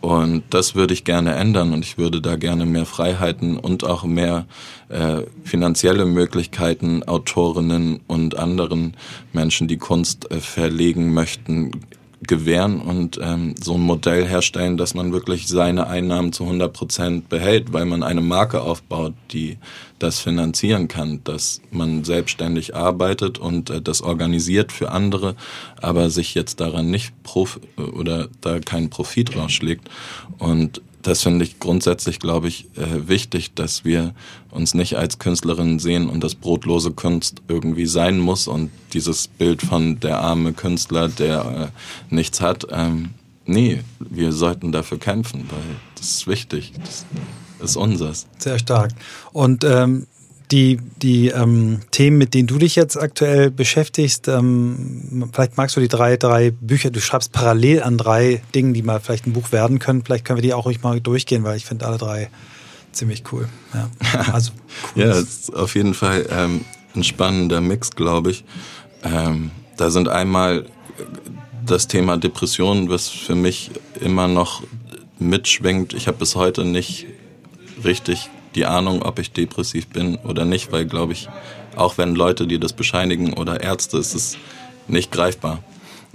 Und das würde ich gerne ändern und ich würde da gerne mehr Freiheiten und auch mehr äh, finanzielle Möglichkeiten Autorinnen und anderen Menschen, die Kunst äh, verlegen möchten, gewähren und ähm, so ein Modell herstellen, dass man wirklich seine Einnahmen zu 100 Prozent behält, weil man eine Marke aufbaut, die das finanzieren kann, dass man selbstständig arbeitet und äh, das organisiert für andere, aber sich jetzt daran nicht prof oder da keinen Profit rausschlägt. Und das finde ich grundsätzlich, glaube ich, äh, wichtig, dass wir uns nicht als Künstlerinnen sehen und das brotlose Kunst irgendwie sein muss und dieses Bild von der arme Künstler, der äh, nichts hat, ähm, nee, wir sollten dafür kämpfen, weil das ist wichtig. Das ist unseres. Sehr stark. Und ähm, die, die ähm, Themen, mit denen du dich jetzt aktuell beschäftigst, ähm, vielleicht magst du die drei, drei Bücher, du schreibst parallel an drei Dingen, die mal vielleicht ein Buch werden können. Vielleicht können wir die auch ruhig mal durchgehen, weil ich finde alle drei ziemlich cool. Ja, also cool. ja ist auf jeden Fall ähm, ein spannender Mix, glaube ich. Ähm, da sind einmal das Thema Depression, was für mich immer noch mitschwingt. Ich habe bis heute nicht richtig die Ahnung, ob ich depressiv bin oder nicht, weil, glaube ich, auch wenn Leute dir das bescheinigen oder Ärzte, ist es nicht greifbar.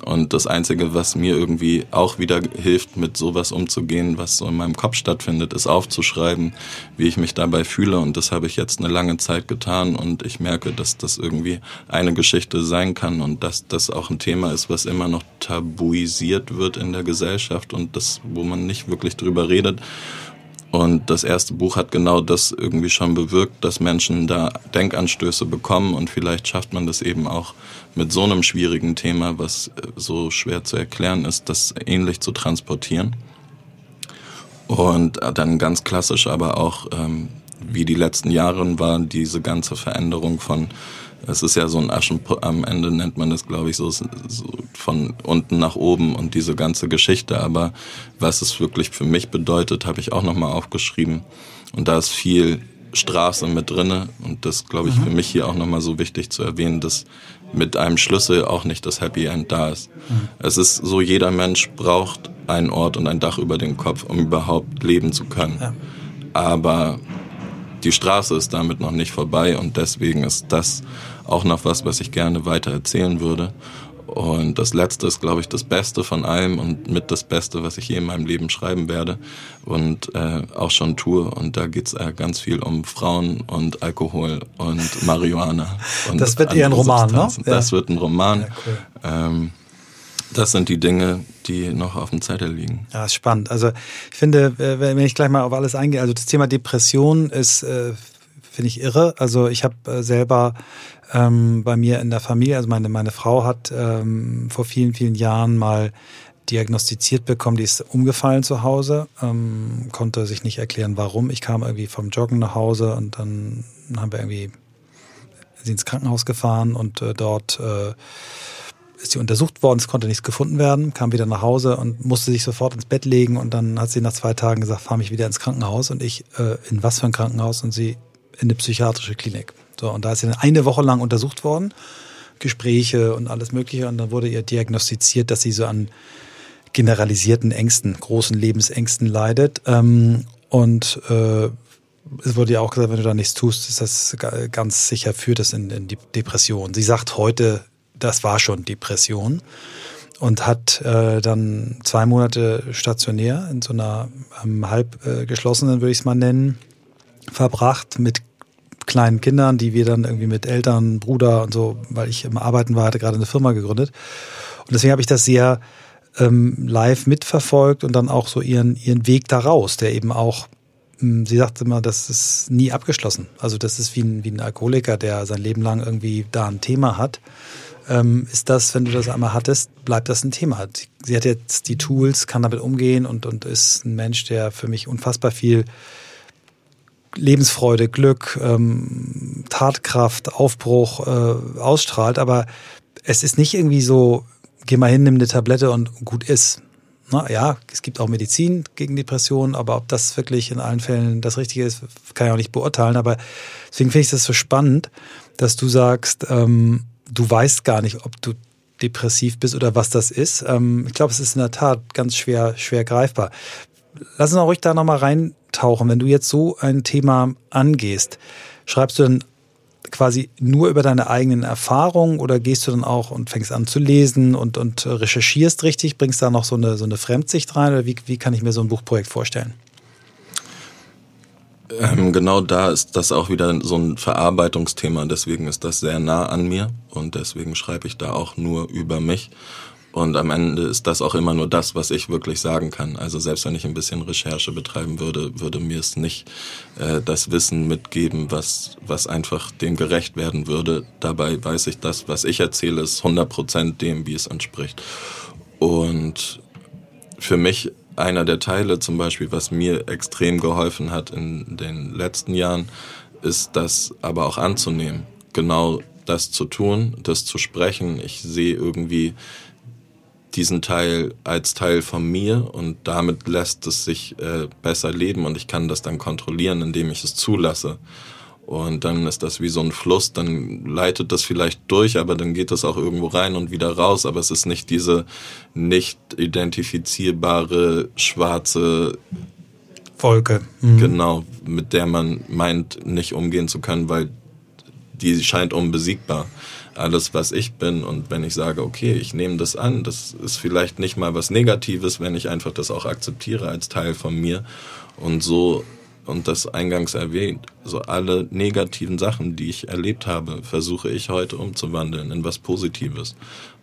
Und das Einzige, was mir irgendwie auch wieder hilft, mit sowas umzugehen, was so in meinem Kopf stattfindet, ist aufzuschreiben, wie ich mich dabei fühle. Und das habe ich jetzt eine lange Zeit getan. Und ich merke, dass das irgendwie eine Geschichte sein kann und dass das auch ein Thema ist, was immer noch tabuisiert wird in der Gesellschaft und das, wo man nicht wirklich drüber redet. Und das erste Buch hat genau das irgendwie schon bewirkt, dass Menschen da Denkanstöße bekommen und vielleicht schafft man das eben auch mit so einem schwierigen Thema, was äh, so schwer zu erklären ist, das ähnlich zu transportieren. Und äh, dann ganz klassisch aber auch, ähm, wie die letzten Jahre war, diese ganze Veränderung von es ist ja so ein Aschen, am Ende nennt man das, glaube ich, so, so, von unten nach oben und diese ganze Geschichte. Aber was es wirklich für mich bedeutet, habe ich auch nochmal aufgeschrieben. Und da ist viel Straße mit drinne und das, glaube ich, mhm. für mich hier auch nochmal so wichtig zu erwähnen, dass mit einem Schlüssel auch nicht das Happy End da ist. Mhm. Es ist so, jeder Mensch braucht einen Ort und ein Dach über den Kopf, um überhaupt leben zu können. Ja. Aber die Straße ist damit noch nicht vorbei und deswegen ist das auch noch was, was ich gerne weiter erzählen würde. Und das Letzte ist, glaube ich, das Beste von allem und mit das Beste, was ich je in meinem Leben schreiben werde und äh, auch schon tue. Und da geht's äh, ganz viel um Frauen und Alkohol und Marihuana. Und das wird eher ein Roman, ne? Ja. Das wird ein Roman. Ja, cool. ähm, das sind die Dinge, die noch auf dem Zettel liegen. Ja, ist spannend. Also ich finde, äh, wenn ich gleich mal auf alles eingehe, also das Thema Depression ist, äh, finde ich irre. Also ich habe äh, selber ähm, bei mir in der Familie, also meine, meine Frau hat ähm, vor vielen, vielen Jahren mal diagnostiziert bekommen, die ist umgefallen zu Hause, ähm, konnte sich nicht erklären, warum. Ich kam irgendwie vom Joggen nach Hause und dann haben wir irgendwie sie ins Krankenhaus gefahren und äh, dort äh, ist sie untersucht worden, es konnte nichts gefunden werden, kam wieder nach Hause und musste sich sofort ins Bett legen und dann hat sie nach zwei Tagen gesagt, fahr mich wieder ins Krankenhaus und ich, äh, in was für ein Krankenhaus und sie in eine psychiatrische Klinik. So, und da ist sie dann eine Woche lang untersucht worden, Gespräche und alles mögliche und dann wurde ihr diagnostiziert, dass sie so an generalisierten Ängsten, großen Lebensängsten leidet ähm, und äh, es wurde ja auch gesagt, wenn du da nichts tust, ist das ganz sicher führt das in, in die Depression. Sie sagt heute, das war schon Depression und hat äh, dann zwei Monate stationär in so einer ähm, halb äh, geschlossenen, würde ich es mal nennen, verbracht mit kleinen Kindern, die wir dann irgendwie mit Eltern, Bruder und so, weil ich im Arbeiten war, hatte gerade eine Firma gegründet. Und deswegen habe ich das sehr ähm, live mitverfolgt und dann auch so ihren, ihren Weg daraus, der eben auch, ähm, sie sagt immer, das ist nie abgeschlossen. Also das ist wie ein, wie ein Alkoholiker, der sein Leben lang irgendwie da ein Thema hat ähm, ist das, wenn du das einmal hattest, bleibt das ein Thema. Sie hat jetzt die Tools, kann damit umgehen und, und ist ein Mensch, der für mich unfassbar viel Lebensfreude, Glück, ähm, Tatkraft, Aufbruch äh, ausstrahlt. Aber es ist nicht irgendwie so, geh mal hin, nimm eine Tablette und gut ist. Na, ja, es gibt auch Medizin gegen Depressionen, aber ob das wirklich in allen Fällen das Richtige ist, kann ich auch nicht beurteilen. Aber deswegen finde ich das so spannend, dass du sagst, ähm, du weißt gar nicht, ob du depressiv bist oder was das ist. Ähm, ich glaube, es ist in der Tat ganz schwer, schwer greifbar. Lass uns auch ruhig da nochmal reintauchen. Wenn du jetzt so ein Thema angehst, schreibst du dann quasi nur über deine eigenen Erfahrungen oder gehst du dann auch und fängst an zu lesen und, und recherchierst richtig, bringst da noch so eine, so eine Fremdsicht rein oder wie, wie kann ich mir so ein Buchprojekt vorstellen? Ähm, genau da ist das auch wieder so ein Verarbeitungsthema, deswegen ist das sehr nah an mir und deswegen schreibe ich da auch nur über mich. Und am Ende ist das auch immer nur das, was ich wirklich sagen kann. Also selbst wenn ich ein bisschen Recherche betreiben würde, würde mir es nicht äh, das Wissen mitgeben, was, was einfach dem gerecht werden würde. Dabei weiß ich, das, was ich erzähle, ist 100% dem, wie es entspricht. Und für mich einer der Teile zum Beispiel, was mir extrem geholfen hat in den letzten Jahren, ist das aber auch anzunehmen. Genau das zu tun, das zu sprechen. Ich sehe irgendwie diesen Teil als Teil von mir und damit lässt es sich äh, besser leben und ich kann das dann kontrollieren, indem ich es zulasse. Und dann ist das wie so ein Fluss, dann leitet das vielleicht durch, aber dann geht das auch irgendwo rein und wieder raus. Aber es ist nicht diese nicht identifizierbare schwarze Wolke. Mhm. Genau, mit der man meint, nicht umgehen zu können, weil die scheint unbesiegbar. Alles, was ich bin und wenn ich sage, okay, ich nehme das an, das ist vielleicht nicht mal was Negatives, wenn ich einfach das auch akzeptiere als Teil von mir und so und das eingangs erwähnt, so alle negativen Sachen, die ich erlebt habe, versuche ich heute umzuwandeln in was Positives.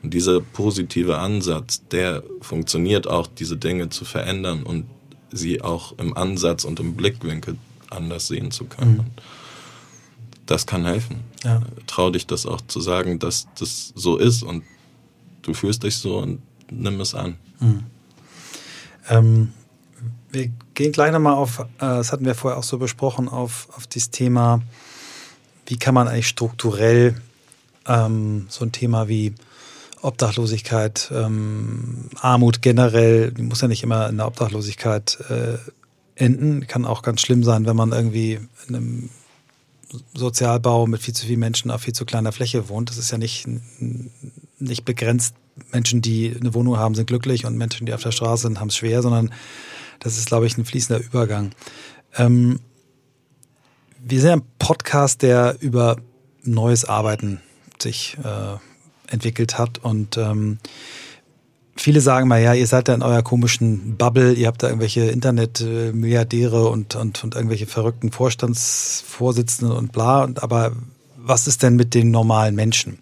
Und dieser positive Ansatz, der funktioniert auch, diese Dinge zu verändern und sie auch im Ansatz und im Blickwinkel anders sehen zu können. Mhm. Das kann helfen. Ja. Trau dich das auch zu sagen, dass das so ist und du fühlst dich so und nimm es an. Mhm. Ähm wir gehen gleich nochmal auf, äh, das hatten wir vorher auch so besprochen, auf, auf das Thema, wie kann man eigentlich strukturell ähm, so ein Thema wie Obdachlosigkeit, ähm, Armut generell, die muss ja nicht immer in der Obdachlosigkeit äh, enden. Kann auch ganz schlimm sein, wenn man irgendwie in einem Sozialbau mit viel zu vielen Menschen auf viel zu kleiner Fläche wohnt. Das ist ja nicht, nicht begrenzt. Menschen, die eine Wohnung haben, sind glücklich und Menschen, die auf der Straße sind, haben es schwer, sondern das ist, glaube ich, ein fließender Übergang. Ähm, wir sind ein Podcast, der über neues Arbeiten sich äh, entwickelt hat und ähm, viele sagen mal, ja, ihr seid da in eurer komischen Bubble, ihr habt da irgendwelche Internetmilliardäre und, und, und irgendwelche verrückten Vorstandsvorsitzenden und bla, und, aber was ist denn mit den normalen Menschen?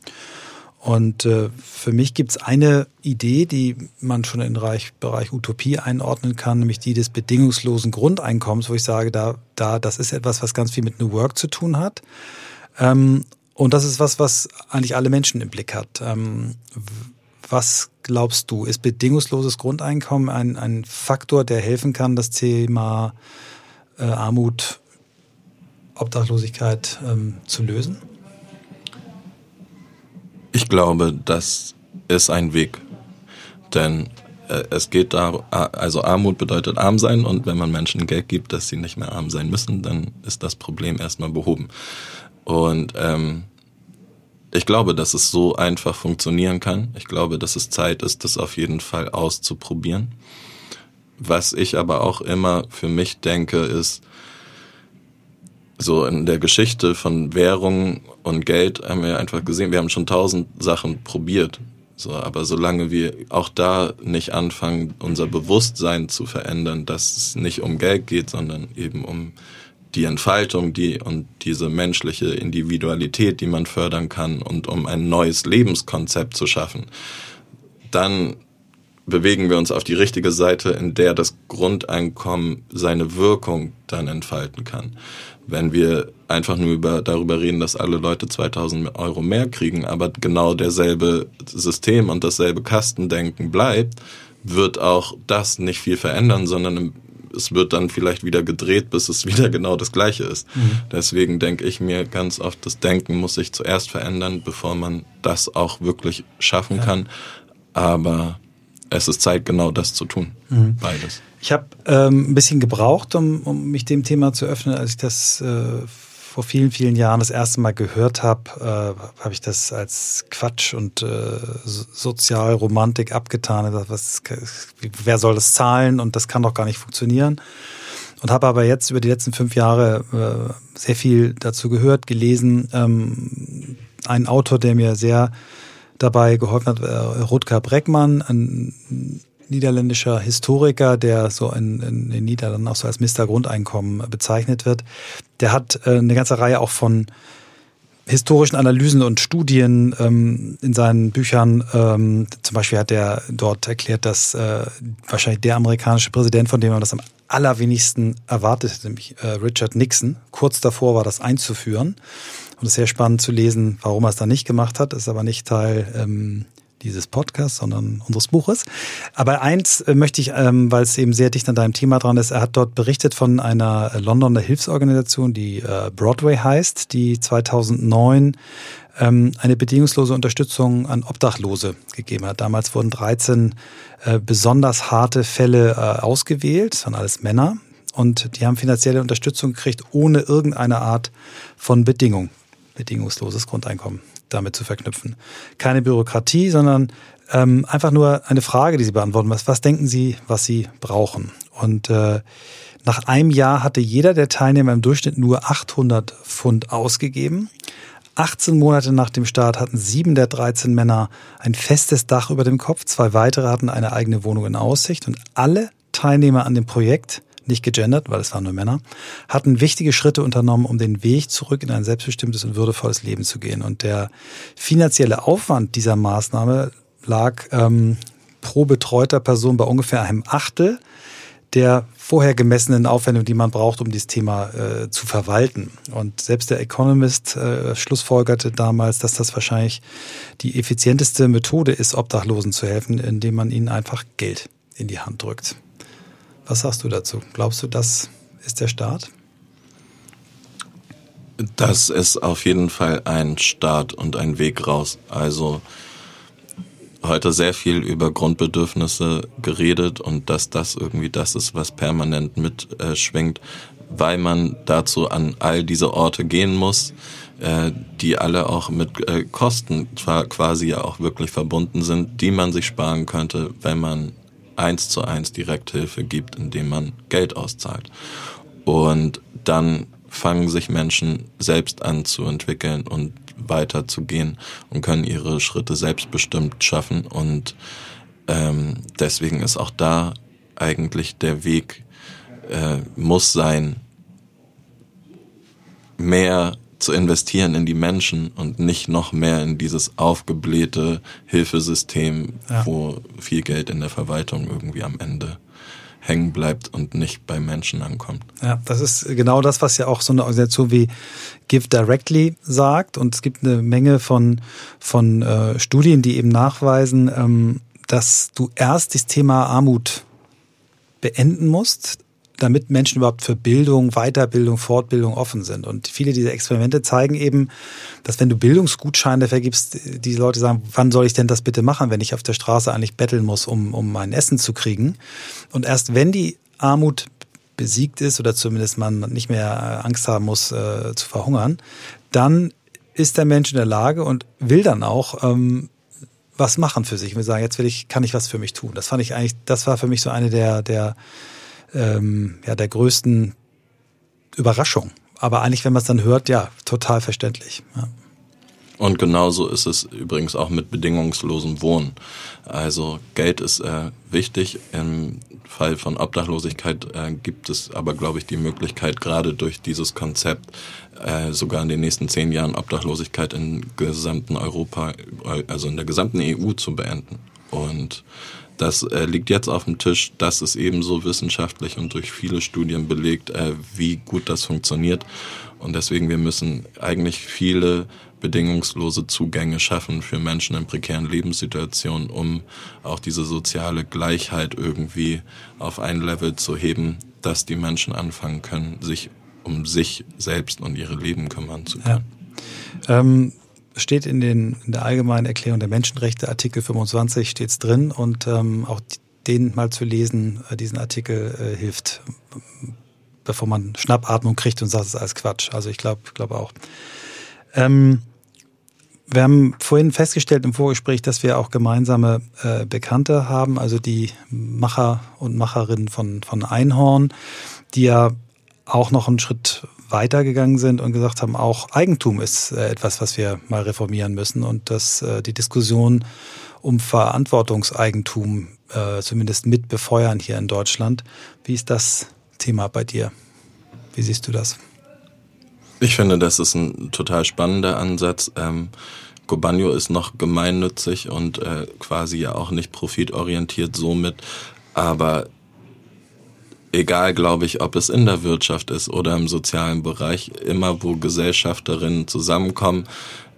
Und äh, für mich gibt es eine Idee, die man schon im Bereich, Bereich Utopie einordnen kann, nämlich die des bedingungslosen Grundeinkommens, wo ich sage, da, da, das ist etwas, was ganz viel mit New Work zu tun hat. Ähm, und das ist was, was eigentlich alle Menschen im Blick hat. Ähm, was glaubst du, ist bedingungsloses Grundeinkommen ein, ein Faktor, der helfen kann, das Thema äh, Armut, Obdachlosigkeit ähm, zu lösen? Ich glaube, das ist ein Weg. Denn äh, es geht da, also Armut bedeutet arm sein und wenn man Menschen Geld gibt, dass sie nicht mehr arm sein müssen, dann ist das Problem erstmal behoben. Und ähm, ich glaube, dass es so einfach funktionieren kann. Ich glaube, dass es Zeit ist, das auf jeden Fall auszuprobieren. Was ich aber auch immer für mich denke, ist, so in der Geschichte von Währung und Geld haben wir einfach gesehen, wir haben schon tausend Sachen probiert. So, aber solange wir auch da nicht anfangen, unser Bewusstsein zu verändern, dass es nicht um Geld geht, sondern eben um die Entfaltung, die und diese menschliche Individualität, die man fördern kann und um ein neues Lebenskonzept zu schaffen, dann bewegen wir uns auf die richtige Seite, in der das Grundeinkommen seine Wirkung dann entfalten kann. Wenn wir einfach nur über, darüber reden, dass alle Leute 2000 Euro mehr kriegen, aber genau derselbe System und dasselbe Kastendenken bleibt, wird auch das nicht viel verändern, sondern es wird dann vielleicht wieder gedreht, bis es wieder genau das Gleiche ist. Mhm. Deswegen denke ich mir ganz oft, das Denken muss sich zuerst verändern, bevor man das auch wirklich schaffen ja. kann. Aber es ist Zeit, genau das zu tun. Mhm. Beides. Ich habe ähm, ein bisschen gebraucht, um, um mich dem Thema zu öffnen. Als ich das äh, vor vielen, vielen Jahren das erste Mal gehört habe, äh, habe ich das als Quatsch und äh, Sozialromantik abgetan. Was, wer soll das zahlen? Und das kann doch gar nicht funktionieren. Und habe aber jetzt über die letzten fünf Jahre äh, sehr viel dazu gehört, gelesen. Ähm, ein Autor, der mir sehr dabei geholfen hat, äh, Rutger Breckmann, ein niederländischer Historiker, der so in, in den Niederlanden auch so als Mr. Grundeinkommen bezeichnet wird. Der hat äh, eine ganze Reihe auch von historischen Analysen und Studien ähm, in seinen Büchern. Ähm, zum Beispiel hat er dort erklärt, dass äh, wahrscheinlich der amerikanische Präsident, von dem man das am allerwenigsten erwartet, nämlich äh, Richard Nixon, kurz davor war, das einzuführen. Und es ist sehr spannend zu lesen, warum er es dann nicht gemacht hat, ist aber nicht Teil ähm, dieses Podcasts, sondern unseres Buches. Aber eins äh, möchte ich, ähm, weil es eben sehr dicht an deinem Thema dran ist, er hat dort berichtet von einer Londoner Hilfsorganisation, die äh, Broadway heißt, die 2009 ähm, eine bedingungslose Unterstützung an Obdachlose gegeben hat. Damals wurden 13 äh, besonders harte Fälle äh, ausgewählt, waren alles Männer, und die haben finanzielle Unterstützung gekriegt, ohne irgendeine Art von Bedingung, bedingungsloses Grundeinkommen damit zu verknüpfen. Keine Bürokratie, sondern ähm, einfach nur eine Frage, die Sie beantworten. Was, was denken Sie, was Sie brauchen? Und äh, nach einem Jahr hatte jeder der Teilnehmer im Durchschnitt nur 800 Pfund ausgegeben. 18 Monate nach dem Start hatten sieben der 13 Männer ein festes Dach über dem Kopf, zwei weitere hatten eine eigene Wohnung in Aussicht und alle Teilnehmer an dem Projekt, nicht gegendert, weil es waren nur Männer, hatten wichtige Schritte unternommen, um den Weg zurück in ein selbstbestimmtes und würdevolles Leben zu gehen. Und der finanzielle Aufwand dieser Maßnahme lag ähm, pro betreuter Person bei ungefähr einem Achtel der vorher gemessenen Aufwendung, die man braucht, um dieses Thema äh, zu verwalten. Und selbst der Economist äh, schlussfolgerte damals, dass das wahrscheinlich die effizienteste Methode ist, Obdachlosen zu helfen, indem man ihnen einfach Geld in die Hand drückt. Was sagst du dazu? Glaubst du, das ist der Start? Das ist auf jeden Fall ein Start und ein Weg raus. Also heute sehr viel über Grundbedürfnisse geredet und dass das irgendwie das ist, was permanent mitschwingt, äh, weil man dazu an all diese Orte gehen muss, äh, die alle auch mit äh, Kosten quasi ja auch wirklich verbunden sind, die man sich sparen könnte, wenn man eins zu eins Direkthilfe gibt, indem man Geld auszahlt. Und dann fangen sich Menschen selbst an zu entwickeln und weiterzugehen und können ihre Schritte selbstbestimmt schaffen. Und ähm, deswegen ist auch da eigentlich der Weg, äh, muss sein, mehr zu investieren in die Menschen und nicht noch mehr in dieses aufgeblähte Hilfesystem, ja. wo viel Geld in der Verwaltung irgendwie am Ende hängen bleibt und nicht bei Menschen ankommt. Ja, das ist genau das, was ja auch so eine Organisation wie Give Directly sagt. Und es gibt eine Menge von, von äh, Studien, die eben nachweisen, ähm, dass du erst das Thema Armut beenden musst, damit Menschen überhaupt für Bildung, Weiterbildung, Fortbildung offen sind. Und viele dieser Experimente zeigen eben, dass wenn du Bildungsgutscheine vergibst, die Leute sagen, wann soll ich denn das bitte machen, wenn ich auf der Straße eigentlich betteln muss, um, um mein Essen zu kriegen. Und erst wenn die Armut besiegt ist oder zumindest man nicht mehr Angst haben muss äh, zu verhungern, dann ist der Mensch in der Lage und will dann auch ähm, was machen für sich. Wir sagen, jetzt will ich, kann ich was für mich tun. Das fand ich eigentlich, das war für mich so eine der, der ähm, ja, der größten Überraschung. Aber eigentlich, wenn man es dann hört, ja, total verständlich. Ja. Und genauso ist es übrigens auch mit bedingungslosem Wohnen. Also Geld ist äh, wichtig. Im Fall von Obdachlosigkeit äh, gibt es aber, glaube ich, die Möglichkeit, gerade durch dieses Konzept äh, sogar in den nächsten zehn Jahren Obdachlosigkeit in gesamten Europa, also in der gesamten EU zu beenden. Und das äh, liegt jetzt auf dem Tisch. Das ist ebenso wissenschaftlich und durch viele Studien belegt, äh, wie gut das funktioniert. Und deswegen, wir müssen eigentlich viele bedingungslose Zugänge schaffen für Menschen in prekären Lebenssituationen, um auch diese soziale Gleichheit irgendwie auf ein Level zu heben, dass die Menschen anfangen können, sich um sich selbst und ihre Leben kümmern zu können. Ja. Ähm steht in, den, in der allgemeinen Erklärung der Menschenrechte, Artikel 25 steht es drin und ähm, auch den mal zu lesen, äh, diesen Artikel äh, hilft, bevor man Schnappatmung kriegt und sagt, es ist alles Quatsch. Also ich glaube glaube auch. Ähm, wir haben vorhin festgestellt im Vorgespräch, dass wir auch gemeinsame äh, Bekannte haben, also die Macher und Macherinnen von, von Einhorn, die ja auch noch einen Schritt weitergegangen sind und gesagt haben, auch Eigentum ist äh, etwas, was wir mal reformieren müssen und dass äh, die Diskussion um Verantwortungseigentum äh, zumindest mit befeuern hier in Deutschland. Wie ist das Thema bei dir? Wie siehst du das? Ich finde, das ist ein total spannender Ansatz. Ähm, Gobanio ist noch gemeinnützig und äh, quasi ja auch nicht profitorientiert somit, aber egal, glaube ich, ob es in der Wirtschaft ist oder im sozialen Bereich, immer wo Gesellschafterinnen zusammenkommen,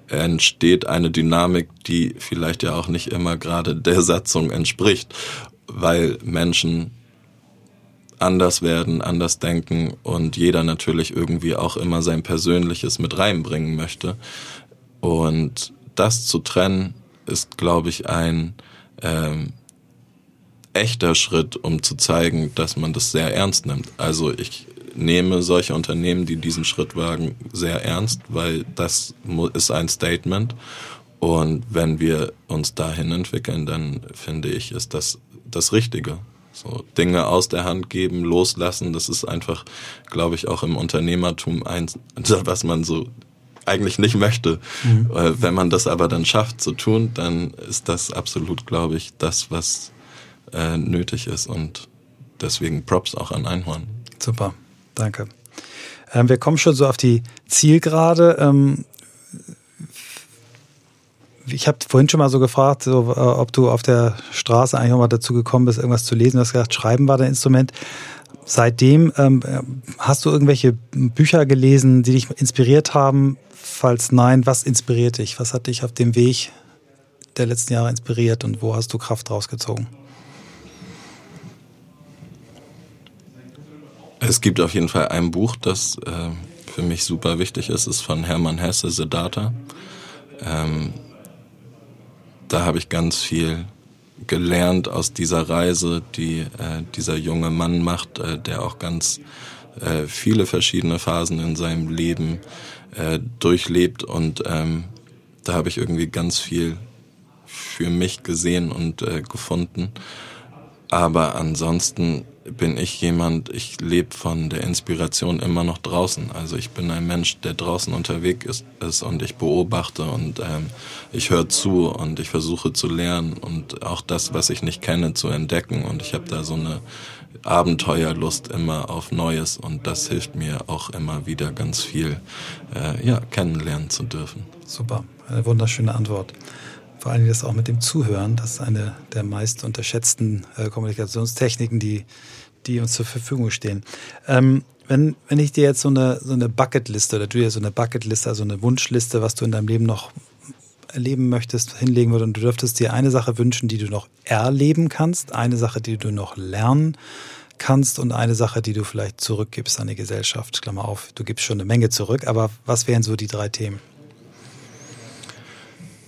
entsteht eine Dynamik, die vielleicht ja auch nicht immer gerade der Satzung entspricht, weil Menschen anders werden, anders denken und jeder natürlich irgendwie auch immer sein Persönliches mit reinbringen möchte. Und das zu trennen, ist, glaube ich, ein ähm, echter Schritt, um zu zeigen, dass man das sehr ernst nimmt. Also ich nehme solche Unternehmen, die diesen Schritt wagen, sehr ernst, weil das ist ein Statement. Und wenn wir uns dahin entwickeln, dann finde ich, ist das das Richtige. So Dinge aus der Hand geben, loslassen, das ist einfach, glaube ich, auch im Unternehmertum eins, was man so eigentlich nicht möchte. Mhm. Äh, wenn man das aber dann schafft zu tun, dann ist das absolut, glaube ich, das, was äh, nötig ist. Und deswegen Props auch an Einhorn. Super, danke. Ähm, wir kommen schon so auf die Zielgerade. Ähm, ich habe vorhin schon mal so gefragt, so, äh, ob du auf der Straße eigentlich mal dazu gekommen bist, irgendwas zu lesen. Du hast gesagt, Schreiben war dein Instrument. Seitdem ähm, hast du irgendwelche Bücher gelesen, die dich inspiriert haben? Falls nein, was inspiriert dich? Was hat dich auf dem Weg der letzten Jahre inspiriert und wo hast du Kraft rausgezogen? Es gibt auf jeden Fall ein Buch, das äh, für mich super wichtig ist, ist von Hermann Hesse, Siddhartha. Ähm, da habe ich ganz viel gelernt aus dieser Reise, die äh, dieser junge Mann macht, äh, der auch ganz äh, viele verschiedene Phasen in seinem Leben äh, durchlebt und ähm, da habe ich irgendwie ganz viel für mich gesehen und äh, gefunden. Aber ansonsten bin ich jemand, ich lebe von der Inspiration immer noch draußen. Also ich bin ein Mensch, der draußen unterwegs ist, ist und ich beobachte und ähm, ich höre zu und ich versuche zu lernen und auch das, was ich nicht kenne, zu entdecken. Und ich habe da so eine Abenteuerlust immer auf Neues und das hilft mir auch immer wieder ganz viel äh, ja, kennenlernen zu dürfen. Super, eine wunderschöne Antwort. Vor allem das auch mit dem Zuhören, das ist eine der meist unterschätzten äh, Kommunikationstechniken, die, die uns zur Verfügung stehen. Ähm, wenn, wenn ich dir jetzt so eine, so eine Bucketliste oder du dir so eine Bucketliste, also eine Wunschliste, was du in deinem Leben noch erleben möchtest, hinlegen würde und du dürftest dir eine Sache wünschen, die du noch erleben kannst, eine Sache, die du noch lernen kannst und eine Sache, die du vielleicht zurückgibst an die Gesellschaft. Klammer auf, du gibst schon eine Menge zurück, aber was wären so die drei Themen?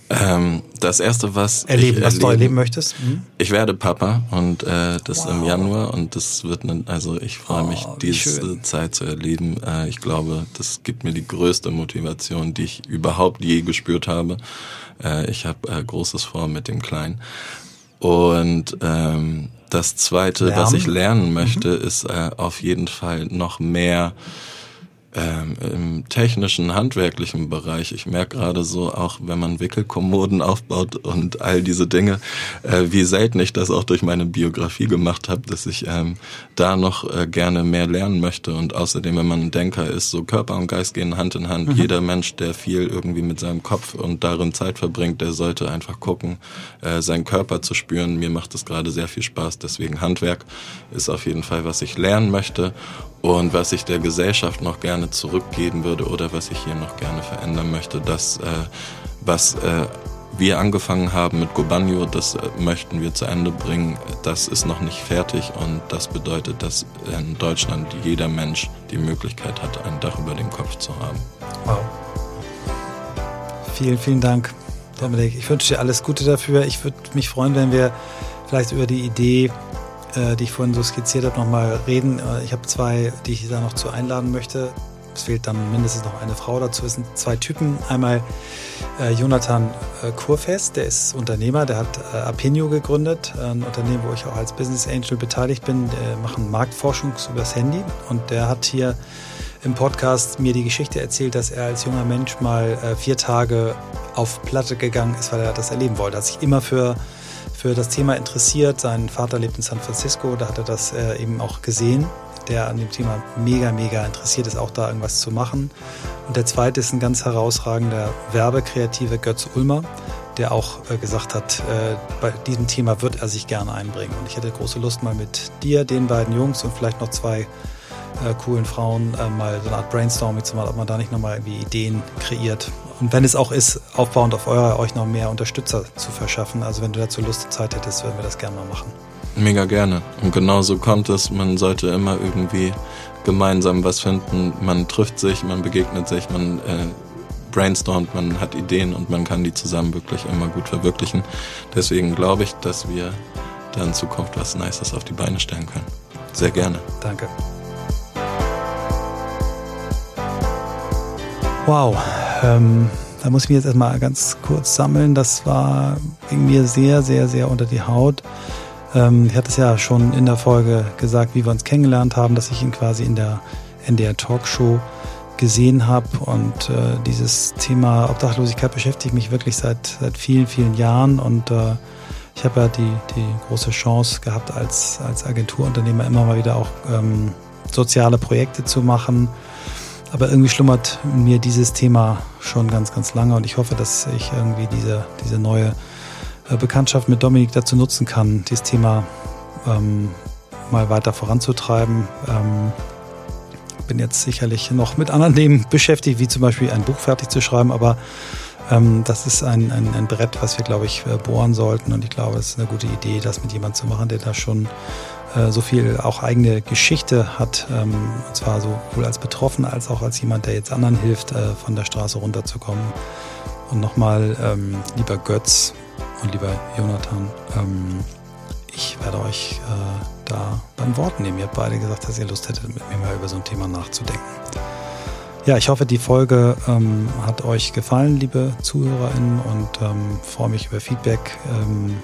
Ähm, das erste, was erleben, ich was du erleben möchtest. Mhm. Ich werde Papa und äh, das wow. im Januar und das wird, ne, also ich freue mich, oh, diese schön. Zeit zu erleben. Äh, ich glaube, das gibt mir die größte Motivation, die ich überhaupt je gespürt habe. Äh, ich habe äh, Großes vor mit dem Kleinen und ähm, das zweite, lernen. was ich lernen möchte, mhm. ist äh, auf jeden Fall noch mehr ähm, im technischen, handwerklichen Bereich. Ich merke gerade so, auch wenn man Wickelkommoden aufbaut und all diese Dinge, äh, wie selten ich das auch durch meine Biografie gemacht habe, dass ich ähm, da noch äh, gerne mehr lernen möchte. Und außerdem, wenn man ein Denker ist, so Körper und Geist gehen Hand in Hand. Mhm. Jeder Mensch, der viel irgendwie mit seinem Kopf und darin Zeit verbringt, der sollte einfach gucken, äh, seinen Körper zu spüren. Mir macht das gerade sehr viel Spaß. Deswegen Handwerk ist auf jeden Fall, was ich lernen möchte. Und was ich der Gesellschaft noch gerne zurückgeben würde oder was ich hier noch gerne verändern möchte, das, äh, was äh, wir angefangen haben mit Gobanyo, das äh, möchten wir zu Ende bringen. Das ist noch nicht fertig und das bedeutet, dass in Deutschland jeder Mensch die Möglichkeit hat, ein Dach über dem Kopf zu haben. Wow. Vielen, vielen Dank, Dominik. Ich wünsche dir alles Gute dafür. Ich würde mich freuen, wenn wir vielleicht über die Idee äh, die ich vorhin so skizziert habe, nochmal reden. Äh, ich habe zwei, die ich da noch zu einladen möchte. Es fehlt dann mindestens noch eine Frau dazu. Es sind zwei Typen. Einmal äh, Jonathan äh, Kurfest, der ist Unternehmer, der hat äh, Apinio gegründet, ein Unternehmen, wo ich auch als Business Angel beteiligt bin. Der machen Marktforschung übers Handy und der hat hier im Podcast mir die Geschichte erzählt, dass er als junger Mensch mal äh, vier Tage auf Platte gegangen ist, weil er das erleben wollte. Er hat sich immer für für das Thema interessiert. Sein Vater lebt in San Francisco, da hat er das äh, eben auch gesehen, der an dem Thema mega, mega interessiert ist, auch da irgendwas zu machen. Und der zweite ist ein ganz herausragender Werbekreative Götz Ulmer, der auch äh, gesagt hat, äh, bei diesem Thema wird er sich gerne einbringen. Und ich hätte große Lust, mal mit dir, den beiden Jungs und vielleicht noch zwei äh, coolen Frauen äh, mal so eine Art Brainstorming zu machen, ob man da nicht nochmal irgendwie Ideen kreiert. Und wenn es auch ist, aufbauend auf euer, euch noch mehr Unterstützer zu verschaffen. Also wenn du dazu Lust und Zeit hättest, würden wir das gerne mal machen. Mega gerne. Und genauso kommt es. Man sollte immer irgendwie gemeinsam was finden. Man trifft sich, man begegnet sich, man äh, brainstormt, man hat Ideen und man kann die zusammen wirklich immer gut verwirklichen. Deswegen glaube ich, dass wir da in Zukunft was Nices auf die Beine stellen können. Sehr gerne. Danke. Wow, ähm, da muss ich mich jetzt erstmal ganz kurz sammeln. Das war ging mir sehr, sehr, sehr unter die Haut. Ähm, ich hatte es ja schon in der Folge gesagt, wie wir uns kennengelernt haben, dass ich ihn quasi in der NDR Talkshow gesehen habe. Und äh, dieses Thema Obdachlosigkeit beschäftigt mich wirklich seit, seit vielen, vielen Jahren. Und äh, ich habe ja die, die große Chance gehabt, als, als Agenturunternehmer immer mal wieder auch ähm, soziale Projekte zu machen aber irgendwie schlummert mir dieses Thema schon ganz, ganz lange und ich hoffe, dass ich irgendwie diese, diese neue äh, Bekanntschaft mit Dominik dazu nutzen kann, dieses Thema ähm, mal weiter voranzutreiben. Ähm, bin jetzt sicherlich noch mit anderen Themen beschäftigt, wie zum Beispiel ein Buch fertig zu schreiben, aber ähm, das ist ein, ein, ein Brett, was wir, glaube ich, äh, bohren sollten und ich glaube, es ist eine gute Idee, das mit jemandem zu machen, der da schon äh, so viel auch eigene Geschichte hat, ähm, und zwar sowohl als Betroffener als auch als jemand, der jetzt anderen hilft, äh, von der Straße runterzukommen. Und nochmal, ähm, lieber Götz und lieber Jonathan, ähm, ich werde euch äh, da beim Wort nehmen. Ihr habt beide gesagt, dass ihr Lust hättet, mit mir mal über so ein Thema nachzudenken. Ja, ich hoffe, die Folge ähm, hat euch gefallen, liebe ZuhörerInnen, und ähm, freue mich über Feedback. Ähm,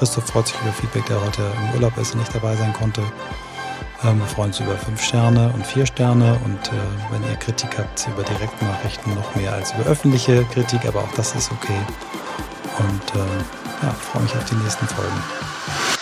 Christoph freut sich über Feedback, der heute im Urlaub ist und nicht dabei sein konnte. Ähm, wir freuen uns über fünf Sterne und vier Sterne und äh, wenn ihr Kritik habt über Direktnachrichten noch mehr als über öffentliche Kritik, aber auch das ist okay. Und äh, ja, freue mich auf die nächsten Folgen.